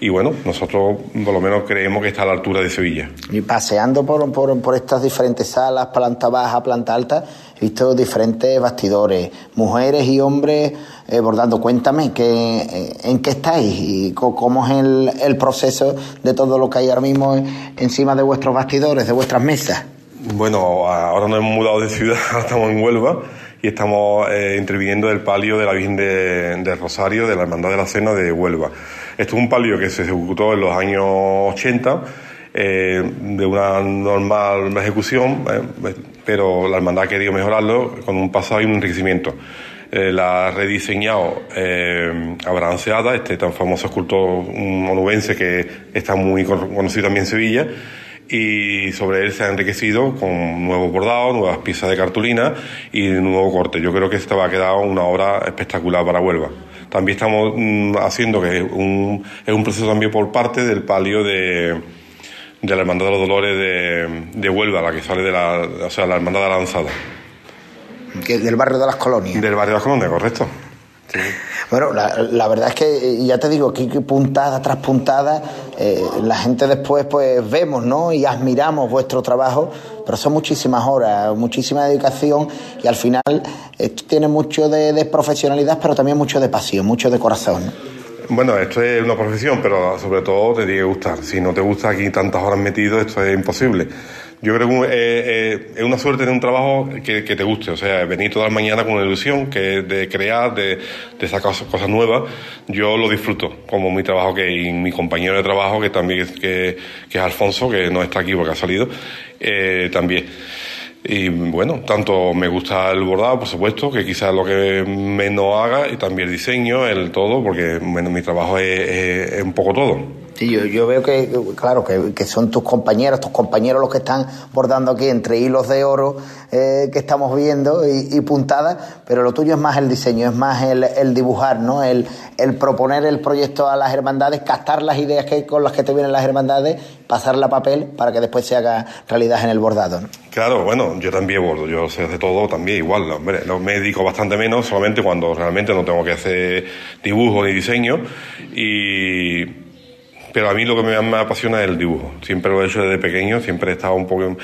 Y bueno, nosotros por lo menos creemos que está a la altura de Sevilla. Y paseando por, por, por estas diferentes salas, planta baja, planta alta, he visto diferentes bastidores, mujeres y hombres eh, bordando. Cuéntame, que, eh, ¿en qué estáis y cómo es el, proceso de todo lo que hay ahora mismo en- encima de vuestros bastidores, de vuestras mesas? Bueno, ahora nos hemos mudado de ciudad, estamos en Huelva y estamos eh, interviniendo el palio de la Virgen de, del Rosario de la Hermandad de la Cena de Huelva. Esto es un palio que se ejecutó en los años 80 eh, de una normal ejecución, pero la hermandad ha querido mejorarlo con un pasado y un enriquecimiento. Eh, la ha rediseñado eh, este tan famoso escultor un onubense que está muy con- conocido también en Sevilla, y sobre él se ha enriquecido con nuevos bordados, nuevas piezas de cartulina y nuevo corte. Yo creo que esta va a quedar una obra espectacular para Huelva. También estamos mm, haciendo que es un proceso también por parte del palio de, de la Hermandad de los Dolores de, de Huelva, la que sale de la, o sea, la Hermandad de la Lanzada, Que del barrio de las colonias. del barrio de la Colonia, correcto. Sí. Bueno, la, verdad es que eh, ya te digo, aquí puntada tras puntada, eh, la gente después pues vemos, ¿no? Y admiramos vuestro trabajo, pero son muchísimas horas, muchísima dedicación y al final esto tiene mucho de, profesionalidad, pero también mucho de pasión, mucho de corazón. Bueno, esto es una profesión, pero sobre todo te tiene que gustar. Si no te gusta aquí tantas horas metido, esto es imposible. Yo creo que eh, eh, es una suerte de un trabajo que, te guste, o sea, venir toda la mañana con una ilusión que de crear, de, sacar cosas nuevas, yo lo disfruto, como mi trabajo que y mi compañero de trabajo, que también es, que, es Alfonso, que no está aquí porque ha salido, eh, también. Y bueno, tanto me gusta el bordado, por supuesto, que quizás lo que menos haga, y también el diseño, el todo, porque mi trabajo es un poco todo. Sí, yo, yo veo que, claro, que, son tus compañeros, tus compañeros los que están bordando aquí entre hilos de oro eh, que estamos viendo y, puntadas, pero lo tuyo es más el diseño, es más el, dibujar, ¿no? El, el, proponer el proyecto a las hermandades, captar las ideas que con las que te vienen las hermandades, pasarla a papel para que después se haga realidad en el bordado, ¿no? Claro, bueno, yo también bordo, yo sé de todo también igual, hombre, me dedico bastante menos, solamente cuando realmente no tengo que hacer dibujo ni diseño y pero a mí lo que me, me apasiona es el dibujo. Siempre lo he hecho desde pequeño, siempre he estado un poco...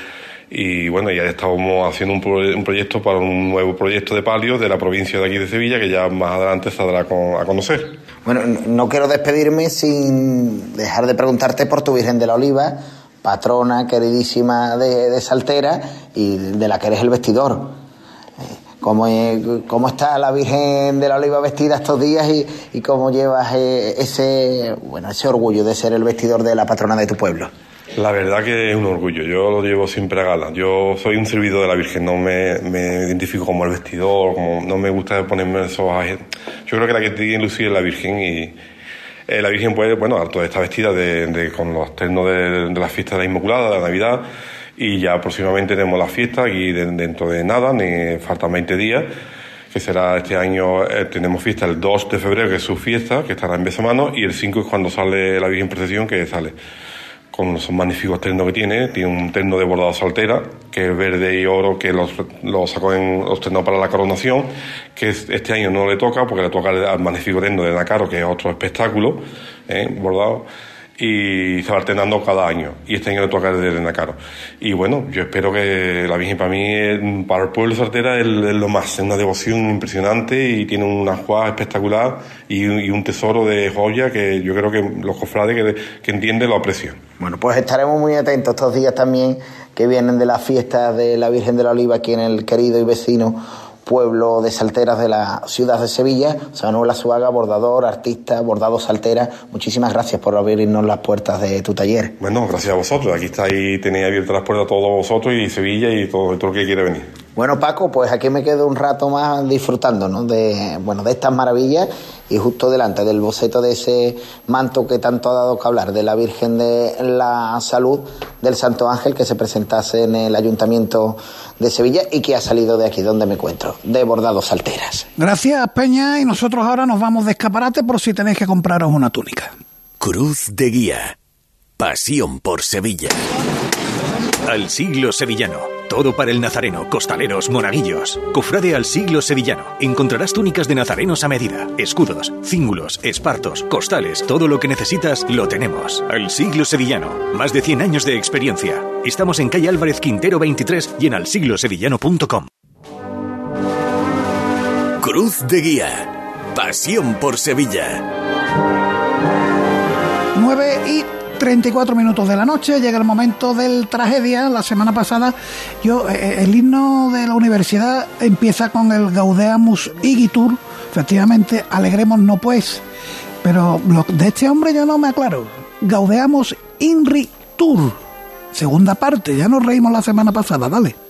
Y bueno, ya estábamos haciendo un, proyecto para un nuevo proyecto de palio de la provincia de aquí de Sevilla, que ya más adelante saldrá a conocer. Bueno, no quiero despedirme sin dejar de preguntarte por tu Virgen de la Oliva, patrona queridísima de, de Saltera y de la que eres el vestidor cómo, cómo está la Virgen de la Oliva vestida estos días y, y cómo llevas eh, ese, bueno, ese orgullo de ser el vestidor de la patrona de tu pueblo. La verdad que es un orgullo, yo lo llevo siempre a gala. Yo soy un servidor de la Virgen, no me, me identifico como el vestidor, como, no me gusta ponerme esos... Yo creo que la que tiene lucir es la Virgen y eh, la Virgen puede, bueno, harto está vestida de, con los ternos de, de, las fiestas de la Inmaculada, de la Navidad, y ya próximamente tenemos la fiesta aquí dentro de nada, ni faltan 20 días, que será este año, eh, tenemos fiesta el 2 de febrero, que es su fiesta, que estará en Besamano, y el 5 es cuando sale la Virgen Procesión, que sale. Con los magníficos ternos que tiene, tiene un terno de bordado saltera, que es verde y oro, que los, sacó en los ternos para la coronación, que este año no le toca, porque le toca al magnífico terno de Nacaro, que es otro espectáculo, eh, bordado y se va alternando cada año. Y este año le toca desde Nacaro. Y bueno, yo espero que la Virgen para mí, para el pueblo de Sartera, es, lo más, es una devoción impresionante y tiene una jugada espectacular y, un tesoro de joya que yo creo que los cofrades que, que entienden lo aprecian. Bueno, pues estaremos muy atentos estos días también que vienen de la fiesta de la Virgen de la Oliva aquí en el querido y vecino pueblo de salteras de la ciudad de Sevilla, Manuel Suaga, bordador, artista, bordado saltera. Muchísimas gracias por abrirnos las puertas de tu taller. Bueno, gracias a vosotros. Aquí estáis, tenéis abiertas las puertas a todos vosotros y Sevilla y todo, todo el que quiere venir. Bueno, Paco, pues aquí me quedo un rato más disfrutando ¿no? de, bueno, de estas maravillas y justo delante del boceto de ese manto que tanto ha dado que hablar, de la Virgen de la Salud del Santo Ángel que se presentase en el Ayuntamiento de Sevilla y que ha salido de aquí donde me encuentro, de Bordados Alteras. Gracias, Peña, y nosotros ahora nos vamos de escaparate por si tenéis que compraros una túnica. Cruz de Guía. Pasión por Sevilla. Al siglo sevillano todo para el nazareno, costaleros, monaguillos. Cofrade al siglo sevillano. Encontrarás túnicas de nazarenos a medida, escudos, cíngulos, espartos, costales, todo lo que necesitas lo tenemos. Al siglo sevillano. Más de 100 años de experiencia. Estamos en calle Álvarez Quintero 23 y en alsiglosevillano.com. Cruz de Guía. Pasión por Sevilla. 9 y 34 minutos de la noche, llega el momento del tragedia. La semana pasada, yo eh, eh, el himno de la universidad empieza con el Gaudeamus Igitur, efectivamente, alegremos no pues, pero de este hombre yo no me aclaro. Gaudeamus Inri Tur, segunda parte, ya nos reímos la semana pasada, dale.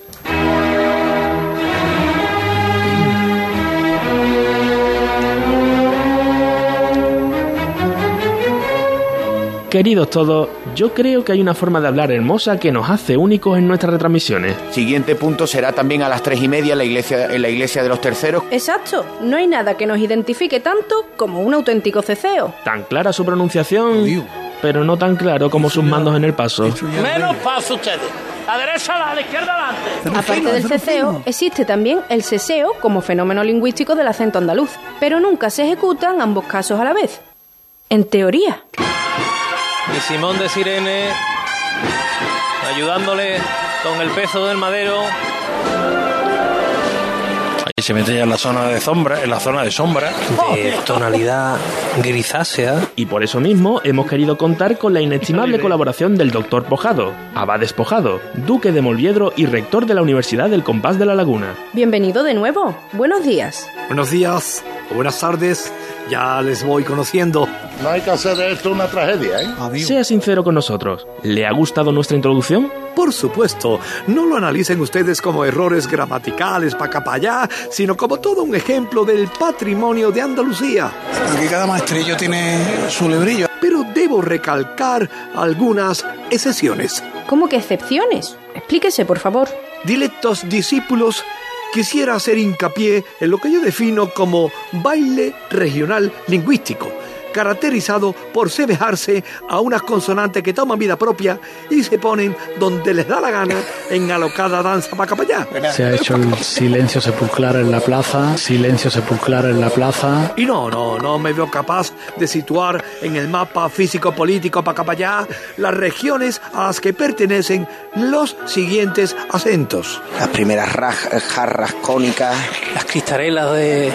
Queridos todos, yo creo que hay una forma de hablar hermosa que nos hace únicos en nuestras retransmisiones. Siguiente punto será también a las tres y media en la iglesia, en la iglesia de los terceros. Exacto, no hay nada que nos identifique tanto como un auténtico ceceo. Tan clara su pronunciación, pero no tan claro como sus mandos en el paso. Menos paso ustedes. La derecha, la, la izquierda, adelante. Aparte del ceceo, existe también el seseo como fenómeno lingüístico del acento andaluz, pero nunca se ejecutan ambos casos a la vez. En teoría. Y Simón de Sirene ayudándole con el peso del madero. Ahí se mete ya en la zona de sombra, en la zona de sombra. De tonalidad grisácea. Y por eso mismo hemos querido contar con la inestimable colaboración del doctor Pojado, abad despojado, duque de Molviedro y rector de la Universidad del Compás de la Laguna. Bienvenido de nuevo. Buenos días. Buenos días o buenas tardes. Ya les voy conociendo. No hay que hacer de esto una tragedia, ¿eh? Sea sincero con nosotros. ¿Le ha gustado nuestra introducción? Por supuesto, no lo analicen ustedes como errores gramaticales para acá para allá, sino como todo un ejemplo del patrimonio de Andalucía. Aquí cada maestrillo tiene su librillo. Pero debo recalcar algunas excepciones. ¿Cómo que excepciones? Explíquese, por favor. Dilectos discípulos, quisiera hacer hincapié en lo que yo defino como baile regional lingüístico caracterizado por semejarse a unas consonantes que toman vida propia y se ponen donde les da la gana en alocada danza para acá para allá. Se ha hecho el silencio sepulcral en la plaza, silencio sepulcral en la plaza. Y no, no, no me veo capaz de situar en el mapa físico-político para acá para allá las regiones a las que pertenecen los siguientes acentos. Las primeras jarras cónicas. Las cristarelas de,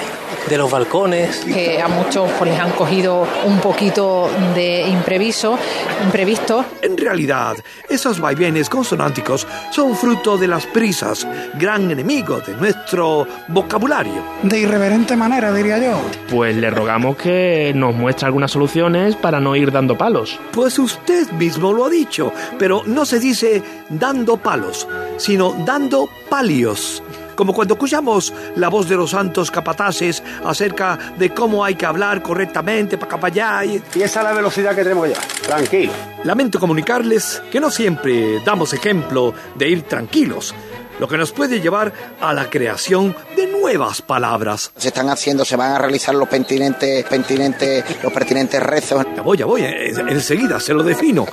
de los balcones. Que a muchos pues, les han cogido un poquito de impreviso, imprevisto. En realidad, esos vaivenes consonánticos son fruto de las prisas, gran enemigo de nuestro vocabulario. De irreverente manera, diría yo. Pues le rogamos que nos muestre algunas soluciones para no ir dando palos. Pues usted mismo lo ha dicho, pero no se dice dando palos, sino dando palios como cuando escuchamos la voz de los santos capataces acerca de cómo hay que hablar correctamente para acá para allá. Y... y esa es la velocidad que tenemos ya. Tranquilo. Lamento comunicarles que no siempre damos ejemplo de ir tranquilos lo que nos puede llevar a la creación de nuevas palabras. Se están haciendo, se van a realizar los pertinentes, pertinentes, los pertinentes rezos. Ya voy, ya voy, enseguida se lo defino.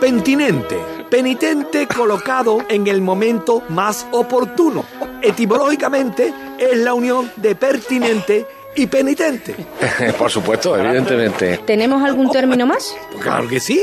Pentinente, penitente colocado en el momento más oportuno. Etimológicamente es la unión de pertinente y penitente. Por supuesto, evidentemente. ¿Tenemos algún término más? Claro que sí,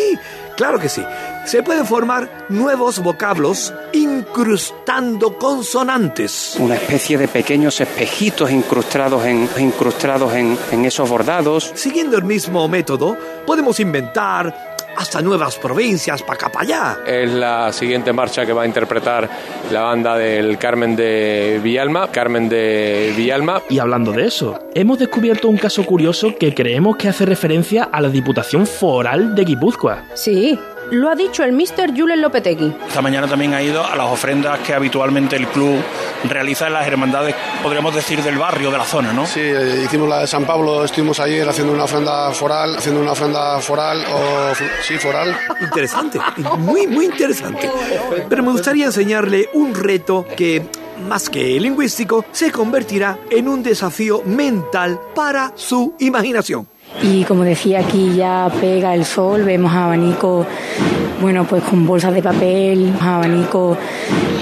claro que sí. Se pueden formar nuevos vocablos incrustando consonantes. Una especie de pequeños espejitos incrustados en, incrustados en, en esos bordados. Siguiendo el mismo método, podemos inventar hasta nuevas provincias para acá para allá. Es la siguiente marcha que va a interpretar la banda del Carmen de Villalma, Carmen de Villalma. Y hablando de eso, hemos descubierto un caso curioso que creemos que hace referencia a la Diputación Foral de Guipúzcoa. Sí, lo ha dicho el Mr. Julen Lopetegui. Esta mañana también ha ido a las ofrendas que habitualmente el club realiza en las hermandades, podríamos decir, del barrio, de la zona, ¿no? Sí, eh, hicimos la de San Pablo, estuvimos ayer haciendo una ofrenda foral, haciendo una ofrenda foral, o sí, foral. Interesante, muy, muy interesante. Pero me gustaría enseñarle un reto que más que lingüístico, se convertirá en un desafío mental para su imaginación. Y como decía aquí ya pega el sol, vemos abanico, bueno pues con bolsas de papel, abanico,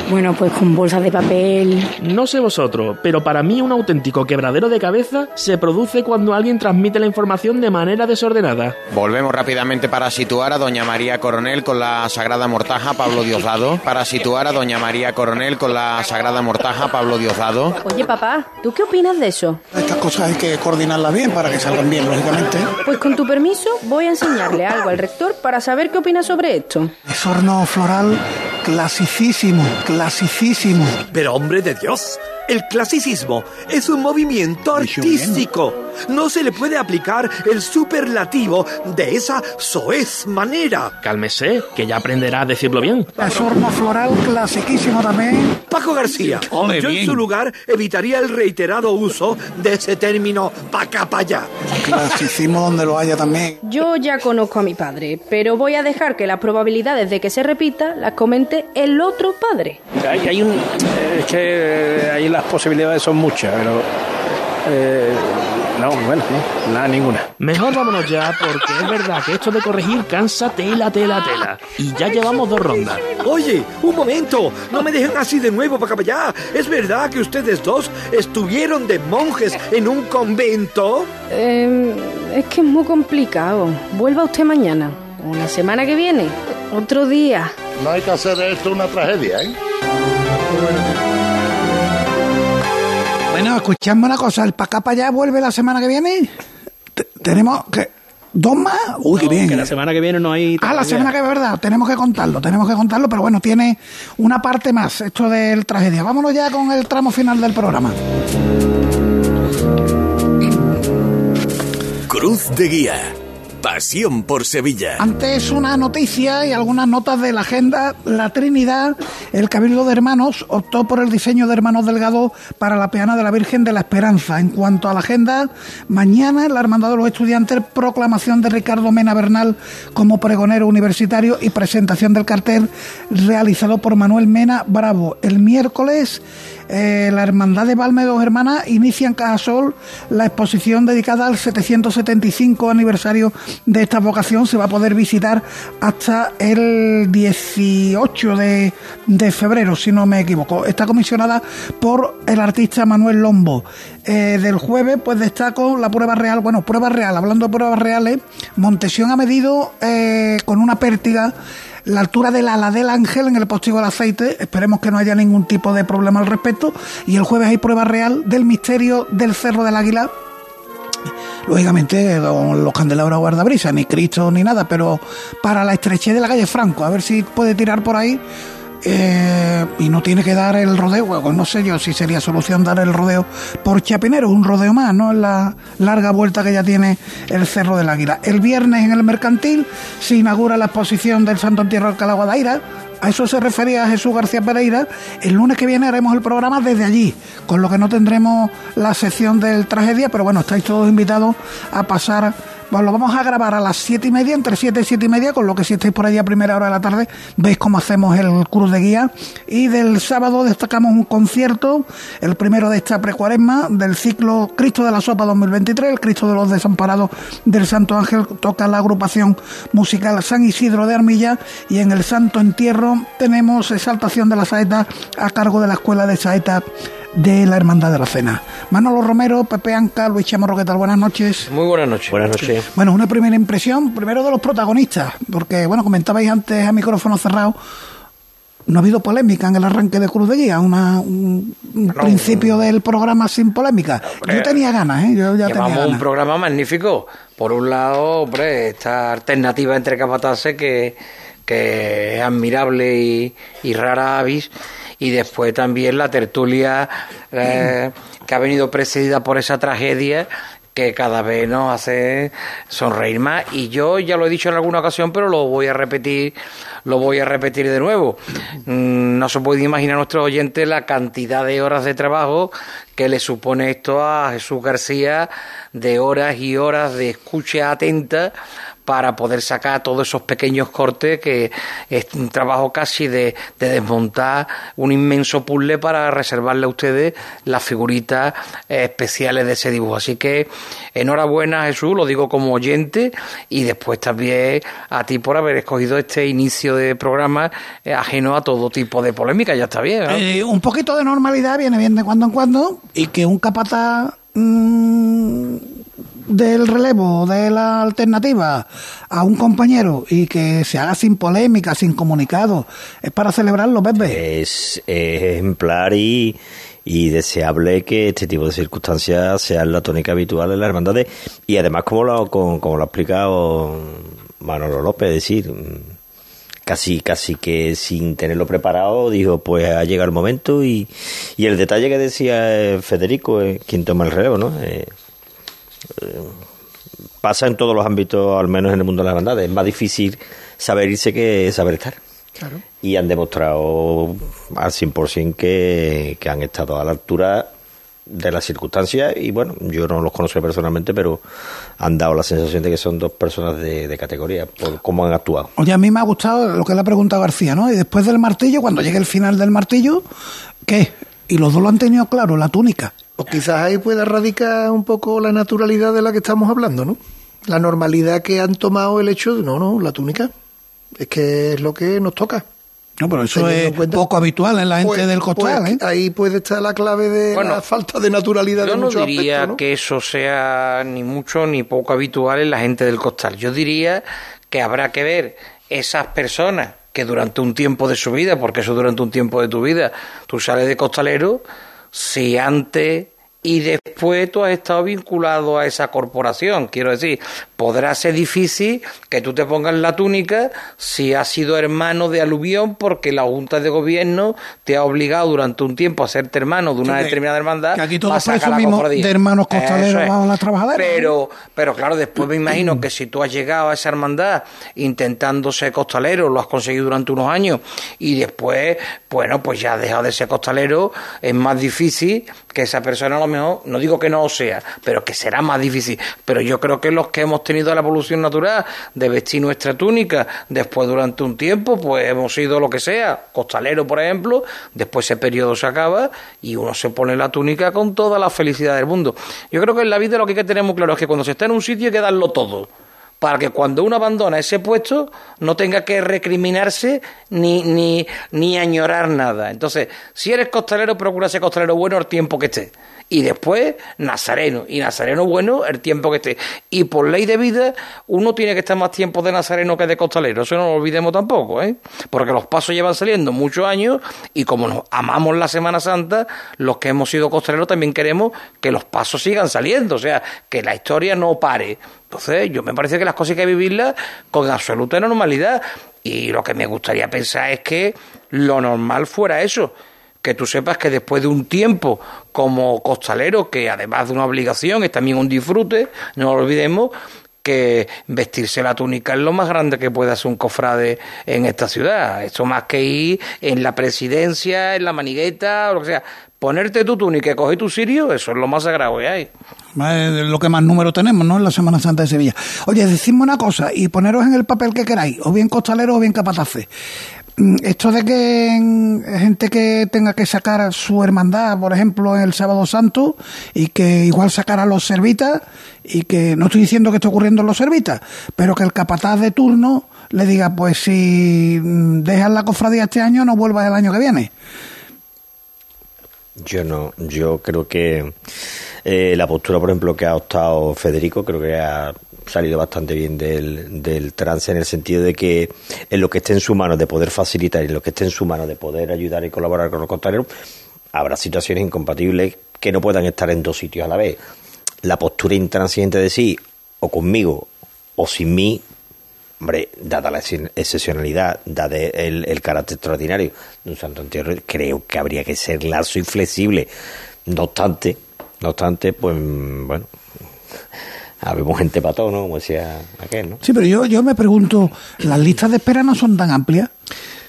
bueno pues con bolsas de papel. No sé vosotros, pero para mí un auténtico quebradero de cabeza se produce cuando alguien transmite la información de manera desordenada. Volvemos rápidamente para situar a Doña María Coronel con la Sagrada Mortaja Pablo Diosdado. Para situar a Doña María Coronel con la Sagrada Mortaja Pablo Diosdado. Oye papá, ¿tú qué opinas de eso? Estas cosas hay que coordinarlas bien para que salgan bien, lógicamente. Pues con tu permiso voy a enseñarle algo al rector para saber qué opina sobre esto. Es horno floral clasicísimo, clasicísimo. Pero hombre de Dios, el clasicismo es un movimiento artístico. No se le puede aplicar el superlativo de esa soez manera. Cálmese, que ya aprenderá a decirlo bien. Es horno floral clasiquísimo también. Paco García, Ole, yo en bien. su lugar evitaría el reiterado uso de ese término pa' acá pa' allá. Clasicismo donde lo haya también. Yo ya conozco a mi padre, pero voy a dejar que las probabilidades de que se repita las comente el otro padre. Hay, hay un, es que eh, ahí las posibilidades son muchas, pero eh, No, bueno, no, nada, ninguna. Mejor vámonos ya, porque es verdad que esto de corregir cansa tela, tela, tela. Y ya llevamos dos rondas. Oye, un momento, no me dejen así de nuevo para allá. ¿Es verdad que ustedes dos estuvieron de monjes en un convento? Eh, es que es muy complicado. Vuelva usted mañana. O la semana que viene. Otro día. No hay que hacer de esto una tragedia, ¿eh? Bueno, escuchadme una cosa, el para acá para allá vuelve la semana que viene. T- Tenemos que dos más. Uy, qué bien. Que la semana que viene no hay. Ah, la semana que es verdad, tenemos que contarlo, tenemos que contarlo, pero bueno, tiene una parte más, esto del tragedia. Vámonos ya con el tramo final del programa. Cruz de Guía. Pasión por Sevilla. Antes una noticia y algunas notas de la agenda. La Trinidad, el Cabildo de Hermanos, optó por el diseño de Hermanos Delgado para la peana de la Virgen de la Esperanza. En cuanto a la agenda, mañana la Hermandad de los Estudiantes, proclamación de Ricardo Mena Bernal como pregonero universitario y presentación del cartel realizado por Manuel Mena Bravo. El miércoles, eh, la Hermandad de Valme Dos Hermanas inicia en Cajasol la exposición dedicada al 775 aniversario de esta vocación. Se va a poder visitar hasta el 18 de, de febrero, si no me equivoco. Está comisionada por el artista Manuel Lombo. Eh, del jueves, pues destaco la prueba real. Bueno, prueba real, hablando de pruebas reales, Montesión ha medido eh, con una pértiga la altura del ala del ángel en el postigo del aceite. Esperemos que no haya ningún tipo de problema al respecto. Y el jueves hay prueba real del misterio del Cerro del Águila. Lógicamente, con los candelabros guardabrisa, ni Cristo ni nada, pero para la estrechez de la calle Franco, a ver si puede tirar por ahí. Eh, y no tiene que dar el rodeo, no sé yo si sería solución dar el rodeo por Chapinero, un rodeo más, ¿no? La larga vuelta que ya tiene el Cerro del Águila. El viernes en el Mercantil se inaugura la exposición del Santo Entierro Alcalá Guadaira, a eso se refería Jesús García Pereira. El lunes que viene haremos el programa desde allí, con lo que no tendremos la sección del tragedia, pero bueno, estáis todos invitados a pasar. Bueno, lo vamos a grabar a las siete y media, entre siete y siete y media, con lo que si estáis por allí a primera hora de la tarde, veis cómo hacemos el cruz de guía. Y del sábado destacamos un concierto, el primero de esta precuaresma, del ciclo Cristo de la Sopa 2023, el Cristo de los Desamparados del Santo Ángel, toca la agrupación musical San Isidro de Armilla, y en el Santo Entierro tenemos exaltación de la saeta a cargo de la Escuela de Saeta de la Hermandad de la Cena. Manolo Romero, Pepe Anca, Luis Chamorro, ¿qué tal? Buenas noches. Muy buenas noches. Buenas noches. Bueno, una primera impresión, primero de los protagonistas, porque, bueno, comentabais antes a micrófono cerrado, no ha habido polémica en el arranque de Cruz de Guía, una, un, un principio del programa sin polémica. Yo tenía ganas, ¿eh? Yo ya tenía Llevamos un ganas. programa magnífico. Por un lado, hombre, esta alternativa entre capataces que, que es admirable y, y rara avis. Y después también la tertulia eh, que ha venido precedida por esa tragedia que cada vez nos hace sonreír más. Y yo ya lo he dicho en alguna ocasión pero lo voy a repetir lo voy a repetir de nuevo. Mm, no se puede imaginar a nuestros oyentes la cantidad de horas de trabajo que le supone esto a Jesús García de horas y horas de escucha atenta para poder sacar todos esos pequeños cortes que es un trabajo casi de, de desmontar un inmenso puzzle para reservarle a ustedes las figuritas especiales de ese dibujo. Así que enhorabuena Jesús, lo digo como oyente y después también a ti por haber escogido este inicio de programa eh, ajeno a todo tipo de polémica, ya está bien. Eh, un poquito de normalidad viene bien de cuando en cuando y que un capataz mm, del relevo de la alternativa a un compañero y que se haga sin polémica, sin comunicado, es para celebrarlo, Pepe. Es, ejemplar y, y deseable que este tipo de circunstancias sean la tónica habitual en las hermandades y además como lo, como, lo ha explicado Manolo López, es decir, casi casi que sin tenerlo preparado dijo pues ha llegado el momento y, y el detalle que decía Federico eh, quien toma el relevo no Eh, eh, pasa en todos los ámbitos al menos en el mundo de las hermandades es más difícil saber irse que saber estar Claro. y han demostrado al 100% que, que han estado a la altura de las circunstancias y bueno, yo no los conozco personalmente, pero han dado la sensación de que son dos personas de, de categoría por cómo han actuado. Oye, a mí me ha gustado lo que le ha preguntado García, ¿no? Y después del martillo, cuando llegue el final del martillo, ¿qué? Y los dos lo han tenido claro, la túnica. O quizás ahí pueda radicar un poco la naturalidad de la que estamos hablando, ¿no? La normalidad que han tomado el hecho de, no, no, la túnica. Es que es lo que nos toca. No, pero eso es cuenta- poco habitual en la gente Pues- del costal, pues ¿eh? Ahí puede estar la clave de Bueno, la falta de naturalidad Yo de no muchos diría aspectos, ¿no? que eso sea ni mucho ni poco habitual en la gente del costal. Yo diría que habrá que ver esas personas que durante un tiempo de su vida, porque eso durante un tiempo de tu vida, tú sales de costalero, si antes y después tú has estado vinculado a esa corporación. Quiero decir, podrá ser difícil que tú te pongas la túnica si has sido hermano de aluvión porque la Junta de Gobierno te ha obligado durante un tiempo a serte hermano de una Sí, determinada hermandad. que aquí todos presumimos de hermanos costaleros es. bajo la trabajadera, Pero, pero claro, después me imagino que si tú has llegado a esa hermandad intentando ser costalero, lo has conseguido durante unos años y después, bueno, pues ya has dejado de ser costalero, es más difícil que esa persona a lo mejor, no digo que no sea, pero que será más difícil. Pero yo creo que los que hemos tenido la evolución natural de vestir nuestra túnica, después durante un tiempo, pues hemos sido lo que sea, costalero, por ejemplo, después ese periodo se acaba y uno se pone la túnica con toda la felicidad del mundo. Yo creo que en la vida lo que hay que tener muy claro es que cuando se está en un sitio hay que darlo todo para que cuando uno abandona ese puesto no tenga que recriminarse ni, ni, ni añorar nada. Entonces, si eres costalero, procura ser costalero bueno el tiempo que esté. Y después, nazareno. Y nazareno bueno el tiempo que esté. Y por ley de vida, uno tiene que estar más tiempo de nazareno que de costalero. Eso no lo olvidemos tampoco, ¿eh? Porque los pasos llevan saliendo muchos años y como nos amamos la Semana Santa, los que hemos sido costaleros también queremos que los pasos sigan saliendo. O sea, que la historia no pare. Entonces, yo me parece que las cosas hay que vivirlas con absoluta normalidad. Y lo que me gustaría pensar es que lo normal fuera eso. Que tú sepas que después de un tiempo como costalero, que además de una obligación es también un disfrute, no olvidemos, que vestirse la túnica es lo más grande que puede hacer un cofrade en esta ciudad. Eso más que ir en la presidencia, en la manigueta, o lo que sea. Ponerte tu túnica y coger tu sirio, eso es lo más sagrado que hay. Es lo que más número tenemos, ¿no? En la Semana Santa de Sevilla. Oye, decidme una cosa y poneros en el papel que queráis, o bien costalero o bien capataces. Mm, Esto de que gente que tenga que sacar su hermandad, por ejemplo, en el Sábado Santo, y que igual sacar a los servitas, y que no estoy diciendo que esté ocurriendo en los servitas, pero que el capataz de turno le diga, pues si mm, dejas la cofradía este año, no vuelvas el año que viene. Yo no, yo creo que eh, la postura, por ejemplo, que ha optado Federico, creo que ha salido bastante bien del, del trance en el sentido de que en lo que esté en su mano de poder facilitar y en lo que esté en su mano de poder ayudar y colaborar con los costaleros, habrá situaciones incompatibles que no puedan estar en dos sitios a la vez. La postura intransigente de sí, o conmigo, o sin mí, Hombre, dada la exce- excepcionalidad, dada el, carácter extraordinario de un Santo Entierro, creo que habría que ser lazo y flexible. No obstante, no obstante, pues bueno, habemos gente para todo, ¿no? Como decía aquel, ¿no? Sí, pero yo, yo me pregunto, las listas de espera no son tan amplias.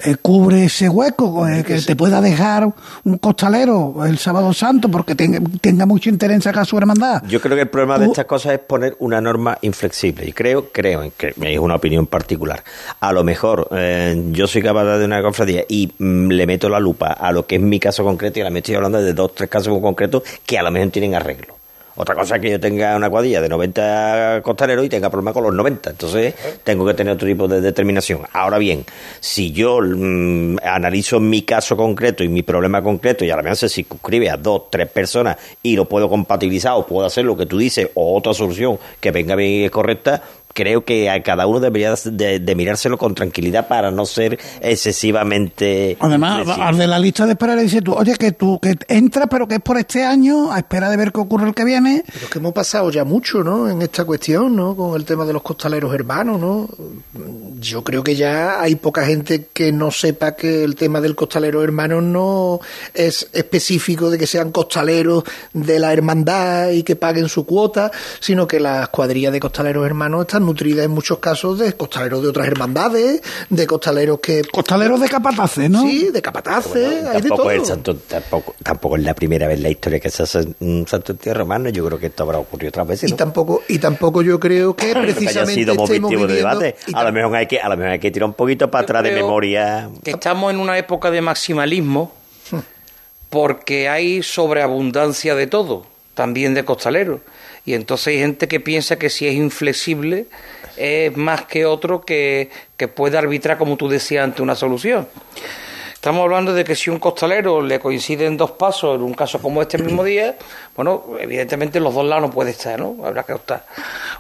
Eh, cubre ese hueco eh, que te pueda dejar un costalero el sábado santo porque tenga, tenga mucho interés en sacar su hermandad. Yo creo que el problema de estas cosas es poner una norma inflexible. Y creo, creo, en que es una opinión particular. A lo mejor eh, yo soy capaz de una cofradía y mm, le meto la lupa a lo que es mi caso concreto y ahora me estoy hablando de dos, tres casos concretos que a lo mejor tienen arreglo. Otra cosa es que yo tenga una cuadrilla de 90 costaleros y tenga problemas con los 90. Entonces tengo que tener otro tipo de determinación. Ahora bien, si yo mm, analizo mi caso concreto y mi problema concreto y a lo mejor se circunscribe a dos, tres personas y lo puedo compatibilizar o puedo hacer lo que tú dices o otra solución que venga bien y es correcta, creo que a cada uno debería de, de mirárselo con tranquilidad para no ser excesivamente... Además, al de la lista de espera le dices tú, oye, que tú que entras, pero que es por este año, a espera de ver qué ocurre el que viene. Pero es que hemos pasado ya mucho, ¿no? En esta cuestión, ¿no? Con el tema de los costaleros hermanos, ¿no? Yo creo que ya hay poca gente que no sepa que el tema del costalero hermano no es específico de que sean costaleros de la hermandad y que paguen su cuota, sino que las cuadrillas de costaleros hermanos están nutridas en muchos casos de costaleros de otras hermandades, de costaleros que... Costaleros de capataces, ¿no? Sí, de capataces, hay de tampoco todo. es el santo, tampoco, tampoco es la primera vez en la historia que se hace un santo entierro romano. Yo creo que esto habrá ocurrido otras veces. Y ¿no? tampoco, y tampoco yo creo que que haya precisamente sido motivo de debate. A lo mejor hay que, a lo mejor hay que tirar un poquito para atrás de memoria. que estamos en una época de maximalismo porque hay sobreabundancia de todo, también de costaleros. Y entonces hay gente que piensa que si es inflexible es más que otro que, que puede arbitrar, como tú decías, ante una solución. Estamos hablando de que si un costalero le coinciden dos pasos en un caso como este mismo día, bueno, evidentemente los dos lados no puede estar, ¿no? Habrá que optar.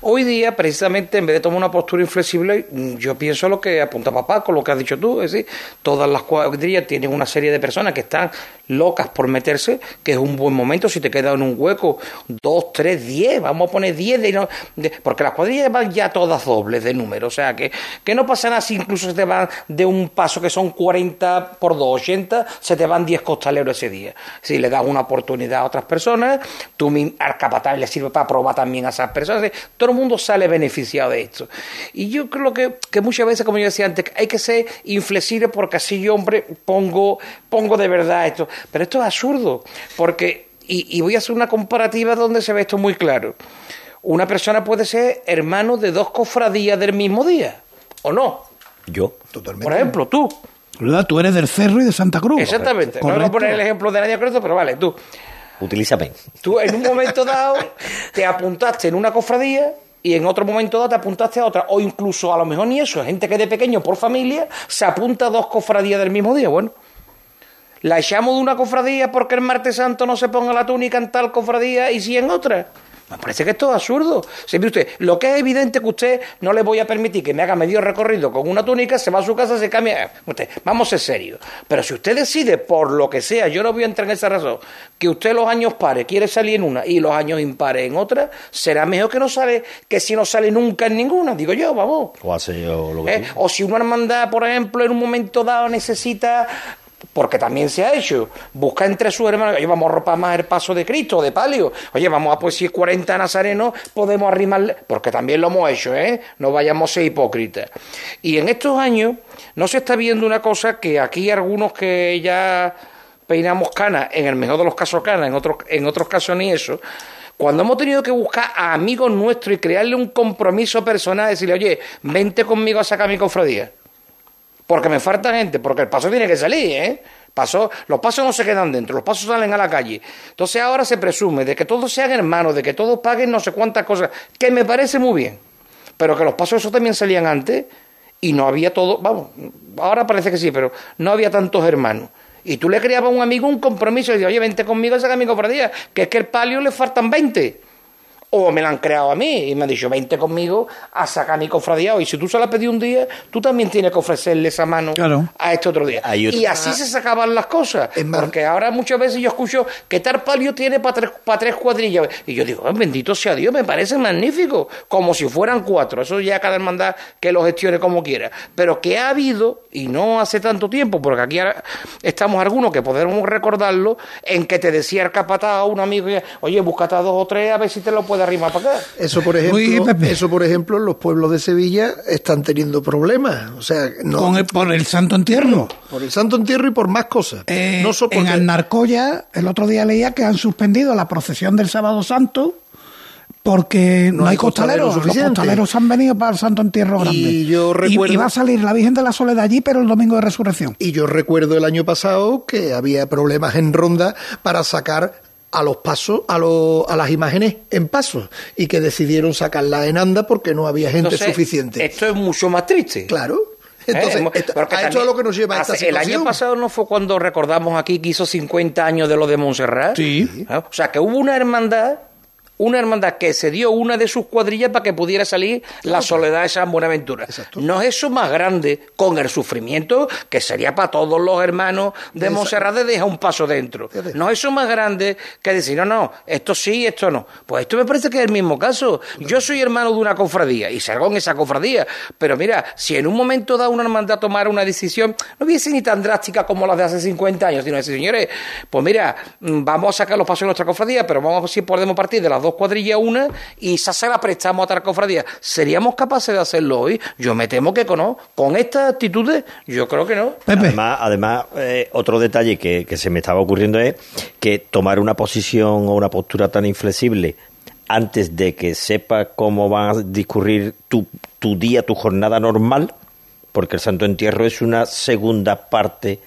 Hoy día, precisamente, en vez de tomar una postura inflexible, yo pienso lo que apunta papá con lo que has dicho tú, es decir, todas las cuadrillas tienen una serie de personas que están locas por meterse, que es un buen momento si te quedas en un hueco, dos, tres, diez, vamos a poner diez, de, de- porque las cuadrillas van ya todas dobles de número, o sea, que, que no pasa nada si incluso se te van de un paso que son 40 por 2, 80, se te van 10 costaleros ese día. Si le das una oportunidad a otras personas, tú al capataz le sirve para probar también a esas personas, todo el mundo sale beneficiado de esto. Y yo creo que, que muchas veces, como yo decía antes, hay que ser inflexible porque así yo, hombre, pongo, pongo de verdad esto. Pero esto es absurdo, porque, y, y voy a hacer una comparativa donde se ve esto muy claro. Una persona puede ser hermano de dos cofradías del mismo día, ¿o no? Yo. Por ejemplo, tú. ¿Verdad? Tú eres del Cerro y de Santa Cruz. Exactamente. No voy a Correcto. poner el ejemplo de Nadia Croto, pero vale, tú. Utilízame. Tú en un momento dado te apuntaste en una cofradía y en otro momento dado te apuntaste a otra. O incluso a lo mejor ni eso. Gente que de pequeño por familia se apunta a dos cofradías del mismo día. Bueno, la echamos de una cofradía porque el martes santo no se ponga la túnica en tal cofradía y sí en otra. Me parece que esto es absurdo. Se ve usted, lo que es evidente que usted no le voy a permitir que me haga medio recorrido con una túnica, se va a su casa, se cambia. Usted, vamos a ser serios. Pero si usted decide, por lo que sea, yo no voy a entrar en esa razón, que usted los años pares quiere salir en una y los años impares en otra, será mejor que no sale, que si no sale nunca en ninguna, digo yo, vamos. O hace yo lo que ¿Eh? O si una hermandad, por ejemplo, en un momento dado necesita, porque también se ha hecho, busca entre sus hermanos, oye, vamos a ropar más el paso de Cristo, de palio, oye, vamos a pues si 40 nazarenos, podemos arrimarle, porque también lo hemos hecho, ¿eh? No vayamos a ser hipócritas. Y en estos años no se está viendo una cosa que aquí algunos que ya peinamos canas, en el mejor de los casos canas, en otros, en otros casos ni eso, cuando hemos tenido que buscar a amigos nuestros y crearle un compromiso personal, decirle, oye, vente conmigo a sacar mi cofradía. Porque me falta gente, porque el paso tiene que salir, ¿eh? Paso, los pasos no se quedan dentro, los pasos salen a la calle. Entonces ahora se presume de que todos sean hermanos, de que todos paguen no sé cuántas cosas, que me parece muy bien. Pero que los pasos esos también salían antes y no había todo, vamos, ahora parece que sí, pero no había tantos hermanos. Y tú le creabas a un amigo un compromiso y decías, oye, vente conmigo a sacar mi cofradía, que es que el palio le faltan 20. O me la han creado a mí y me han dicho, vente conmigo a sacar mi cofradía. Y si tú se la pedí un día, tú también tienes que ofrecerle esa mano a este otro día. Y así se sacaban las cosas. Porque ahora muchas veces yo escucho que tal palio tiene para tres, pa' tres cuadrillas. Y yo digo, "Ah, bendito sea Dios, me parece magnífico. Como si fueran cuatro. Eso ya cada hermandad que lo gestione como quiera. Pero que ha habido, y no hace tanto tiempo, porque aquí ahora estamos algunos que podemos recordarlo, en que te decía el capataz a un amigo, oye, búscate a dos o tres a ver si te lo arrimar para acá. Eso por ejemplo, eso por ejemplo, en los pueblos de Sevilla están teniendo problemas, o sea, no Con el- por el Santo Entierro. por el Santo Entierro y por más cosas. Eh, no so- en Alnarcoya, el otro día leía que han suspendido la procesión del Sábado Santo porque no, No hay costaleros costaleros. Los costaleros han venido para el Santo Entierro Grande. Y yo Y- recuerdo- y va a salir la Virgen de la Soledad allí, pero el domingo de resurrección. Y yo recuerdo el año pasado que había problemas en Ronda para sacar a los pasos, a, los- a las imágenes en pasos, y que decidieron sacarla en anda porque no había gente Entonces, suficiente. Esto es mucho más triste. Claro. Entonces, Eh, esto- a esto es lo que nos lleva a esta El año pasado no fue cuando recordamos aquí que hizo 50 años de lo de Montserrat. Sí. ¿Ah? O sea, que hubo una hermandad, una hermandad que se dio una de sus cuadrillas para que pudiera salir la soledad de San Buenaventura. ¿No es eso más grande con el sufrimiento que sería para todos los hermanos de Esa- Montserrat de dejar un paso dentro? ¿No es eso más grande que decir, no, no, esto sí, esto no? Pues esto me parece que es el mismo caso. Yo soy hermano de una cofradía y salgo en esa cofradía, pero mira, si en un momento da una hermandad tomar una decisión, no hubiese ni tan drástica como las de hace 50 años, sino decir, señores, pues mira, mm, vamos a sacar los pasos de nuestra cofradía, pero vamos a ver si podemos partir de las dos cuadrillas una y esa se la prestamos a otra cofradía. ¿Seríamos capaces de hacerlo hoy? Yo me temo que no. Con estas actitudes, yo creo que no. Además, además eh, otro detalle que, que se me estaba ocurriendo es que tomar una posición o una postura tan inflexible antes de que sepa cómo va a discurrir tu, tu día, tu jornada normal, porque el Santo Entierro es una segunda parte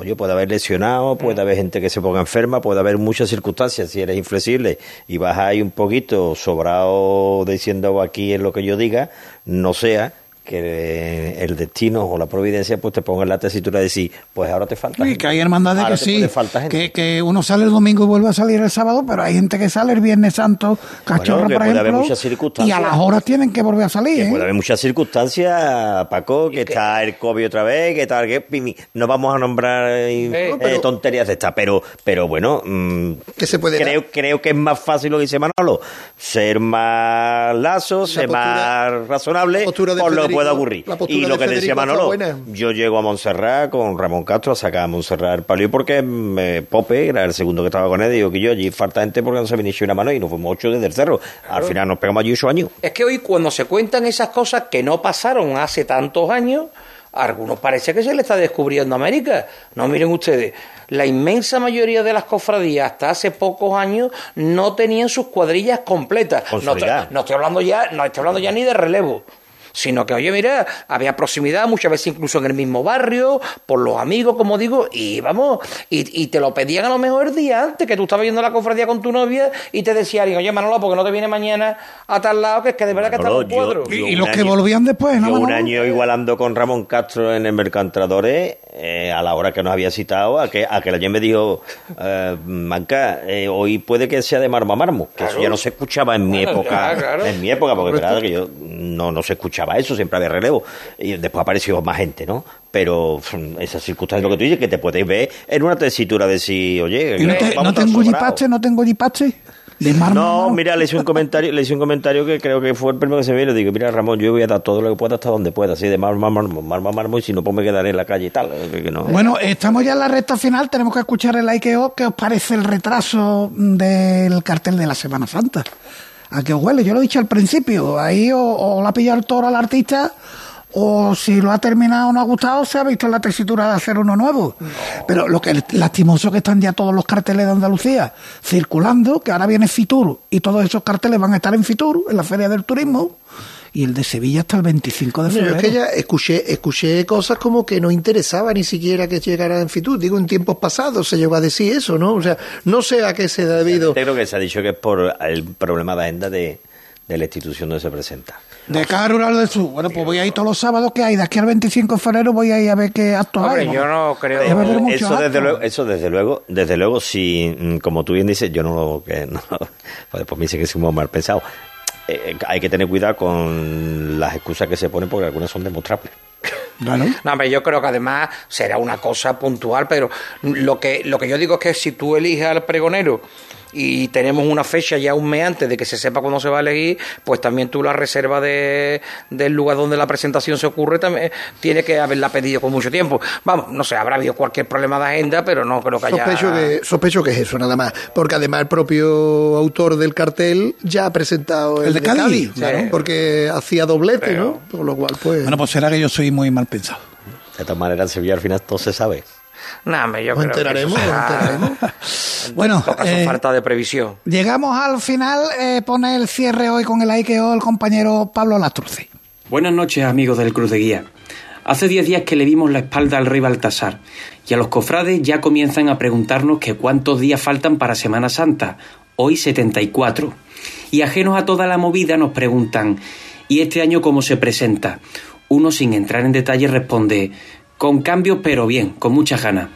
Oye, puede haber lesionado, puede haber gente que se ponga enferma, puede haber muchas circunstancias. Si eres inflexible y vas ahí un poquito sobrado diciendo aquí es lo que yo diga, no sea que el destino o la providencia pues te ponga en la tesitura de decir, pues ahora te falta. Sí, gente. que hay hermandades Ahora que sí, que, que uno sale el domingo y vuelve a salir el sábado, pero hay gente que sale el Viernes Santo, cachorro, que por puede haber ejemplo, muchas y a las horas tienen que volver a salir. Que ¿eh? puede haber muchas circunstancias, Paco, que está el COVID otra vez, que tal, que pimi. no vamos a nombrar eh, eh, tonterías de estas, pero, pero bueno, mm, se puede creo, creo que es más fácil lo que dice Manolo, ser más lazo, ser más razonable, por lo que pueda ocurrir. Y lo de que decía Manolo, yo llego a Montserrat con Ramón Castro a sacar a Montserrat el palio porque me, Pope era el segundo que estaba con él, digo que yo allí falta gente porque no se me una mano y nos fuimos ocho desde el cerro. Al final nos pegamos allí ocho años. Es que hoy cuando se cuentan esas cosas que no pasaron hace tantos años, a algunos parece que se le está descubriendo América. No miren ustedes, la inmensa mayoría de las cofradías hasta hace pocos años no tenían sus cuadrillas completas. No estoy hablando ya, no estoy hablando ya ni de relevo. Sino que, oye, mira, había proximidad, muchas veces incluso en el mismo barrio, por los amigos, como digo, y vamos, y, y te lo pedían a lo mejor el día antes, que tú estabas yendo a la cofradía con tu novia y te decían, oye, Manolo, porque no te viene mañana a tal lado, que es que de verdad que está Manolo, en un cuadro. yo- yo y un los que volvían después, ¿no, Yo un año igualando con Ramón Castro en el Mercantradores, eh, a la hora que nos había citado, a que, a que ayer me dijo, eh, Manca, eh, hoy puede que sea de marmo a marmo, que eso ya no se escuchaba en mi época, claro. en mi época, porque verdad que yo no, no se escuchaba eso, siempre había relevo, y después apareció más gente, ¿no? Pero pf, esas circunstancias, lo que tú dices, que te puedes ver en una tesitura de si, oye, ¿Y no, te, no tengo sobrado. jipache? ¿No tengo jipache? De. No, mira, le hice un comentario, le hice un comentario que creo que fue el primero que se me vino. Digo, mira, Ramón, yo voy a dar todo lo que pueda hasta donde pueda, así de mármol, mármol, mármol, mármol, y si no, pues me quedaré en la calle y tal. que- que no. Bueno, estamos ya en la recta final, tenemos que escuchar el IKO. ¿Qué os parece el retraso del cartel de la Semana Santa? ¿A os huele? Yo lo he dicho al principio, ahí o, o la ha pillado el toro al artista, o si lo ha terminado o no ha gustado, se ha visto en la tesitura de hacer uno nuevo. Pero lo que es lastimoso que están ya todos los carteles de Andalucía circulando, que ahora viene Fitur, y todos esos carteles van a estar en Fitur, en la Feria del Turismo, y el de Sevilla hasta el 25 de Bueno, febrero. es que ya escuché, escuché cosas como que no interesaba ni siquiera que llegara en Fitur. Digo, en tiempos pasados se llegó a decir eso, ¿no? O sea, no sé a qué se ha debido. Creo que se ha dicho que es por el problema de agenda de, de la institución donde se presenta. De Caja Rural del Sur. Bueno, pues voy a ir todos los sábados que hay. De aquí al 25 de febrero voy a ir a ver qué actos Hombre, hay. yo no creo. Muchos Eso desde actos. luego, eso desde luego, desde luego, si mm, como tú bien dices, yo no lo que no, pues después me dice que somos mal pensados. Eh, hay que tener cuidado con las excusas que se ponen porque algunas son demostrables. No, hombre, yo creo que además será una cosa puntual, pero lo que, lo que yo digo es que si tú eliges al pregonero y tenemos una fecha ya un mes antes de que se sepa cuándo se va a elegir, pues también tú la reserva de, del lugar donde la presentación se ocurre también tiene que haberla pedido con mucho tiempo. Vamos, no sé, habrá habido cualquier problema de agenda, pero no creo que haya... Sospecho que, sospecho que es eso, nada más. Porque además el propio autor del cartel ya ha presentado el, El de Cádiz, sí. porque hacía doblete, ¿no? Por lo cual, pues. Bueno, pues será que yo soy muy mal pensado. De todas maneras, en Sevilla al final todo se sabe. No, hombre, yo creo enteraremos, será- enteraremos. Bueno, en todo caso, eh, falta de previsión. Llegamos al final. Eh, pone el cierre hoy con el IKO el compañero Pablo Lastruce. Buenas noches, amigos del Cruz de Guía. Hace 10 días que le vimos la espalda al rey Baltasar y a los cofrades ya comienzan a preguntarnos que cuántos días faltan para Semana Santa. Hoy 74. Y ajenos a toda la movida nos preguntan ¿y este año cómo se presenta? Uno sin entrar en detalle responde con cambios pero bien, con muchas ganas.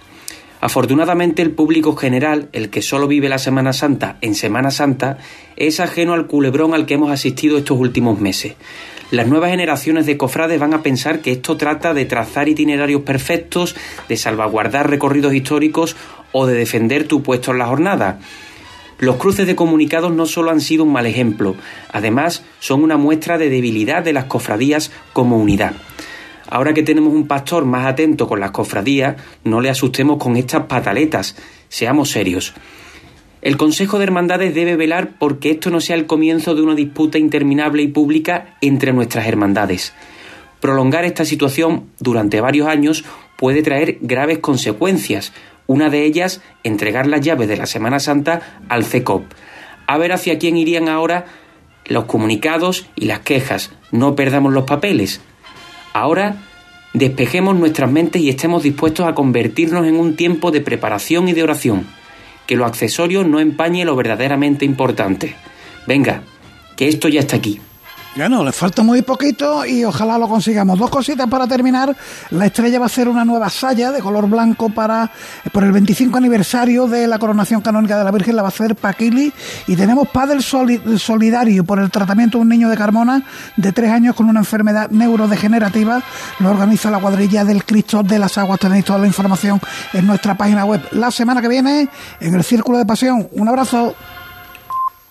Afortunadamente el público general, el que solo vive la Semana Santa en Semana Santa, es ajeno al culebrón al que hemos asistido estos últimos meses. Las nuevas generaciones de cofrades van a pensar que esto trata de trazar itinerarios perfectos, de salvaguardar recorridos históricos o de defender tu puesto en la jornada. Los cruces de comunicados no solo han sido un mal ejemplo, además son una muestra de debilidad de las cofradías como unidad. Ahora que tenemos un pastor más atento con las cofradías, no le asustemos con estas pataletas, seamos serios. El Consejo de Hermandades debe velar porque esto no sea el comienzo de una disputa interminable y pública entre nuestras hermandades. Prolongar esta situación durante varios años puede traer graves consecuencias. Una de ellas, entregar las llaves de la Semana Santa al CECOP. A ver hacia quién irían ahora los comunicados y las quejas. No perdamos los papeles. Ahora Despejemos nuestras mentes y estemos dispuestos a convertirnos en un tiempo de preparación y de oración. Que lo accesorio no empañe lo verdaderamente importante. Venga, que esto ya está aquí. Bueno, le falta muy poquito y ojalá lo consigamos. Dos cositas para terminar. La estrella va a ser una nueva saya de color blanco para por el 25 aniversario de la coronación canónica de la Virgen. La va a hacer Paquili. Y tenemos Padel Solidario por el tratamiento de un niño de Carmona de tres años con una enfermedad neurodegenerativa. Lo organiza la cuadrilla del Cristo de las Aguas. Tenéis toda la información en nuestra página web. La semana que viene en el Círculo de Pasión. Un abrazo.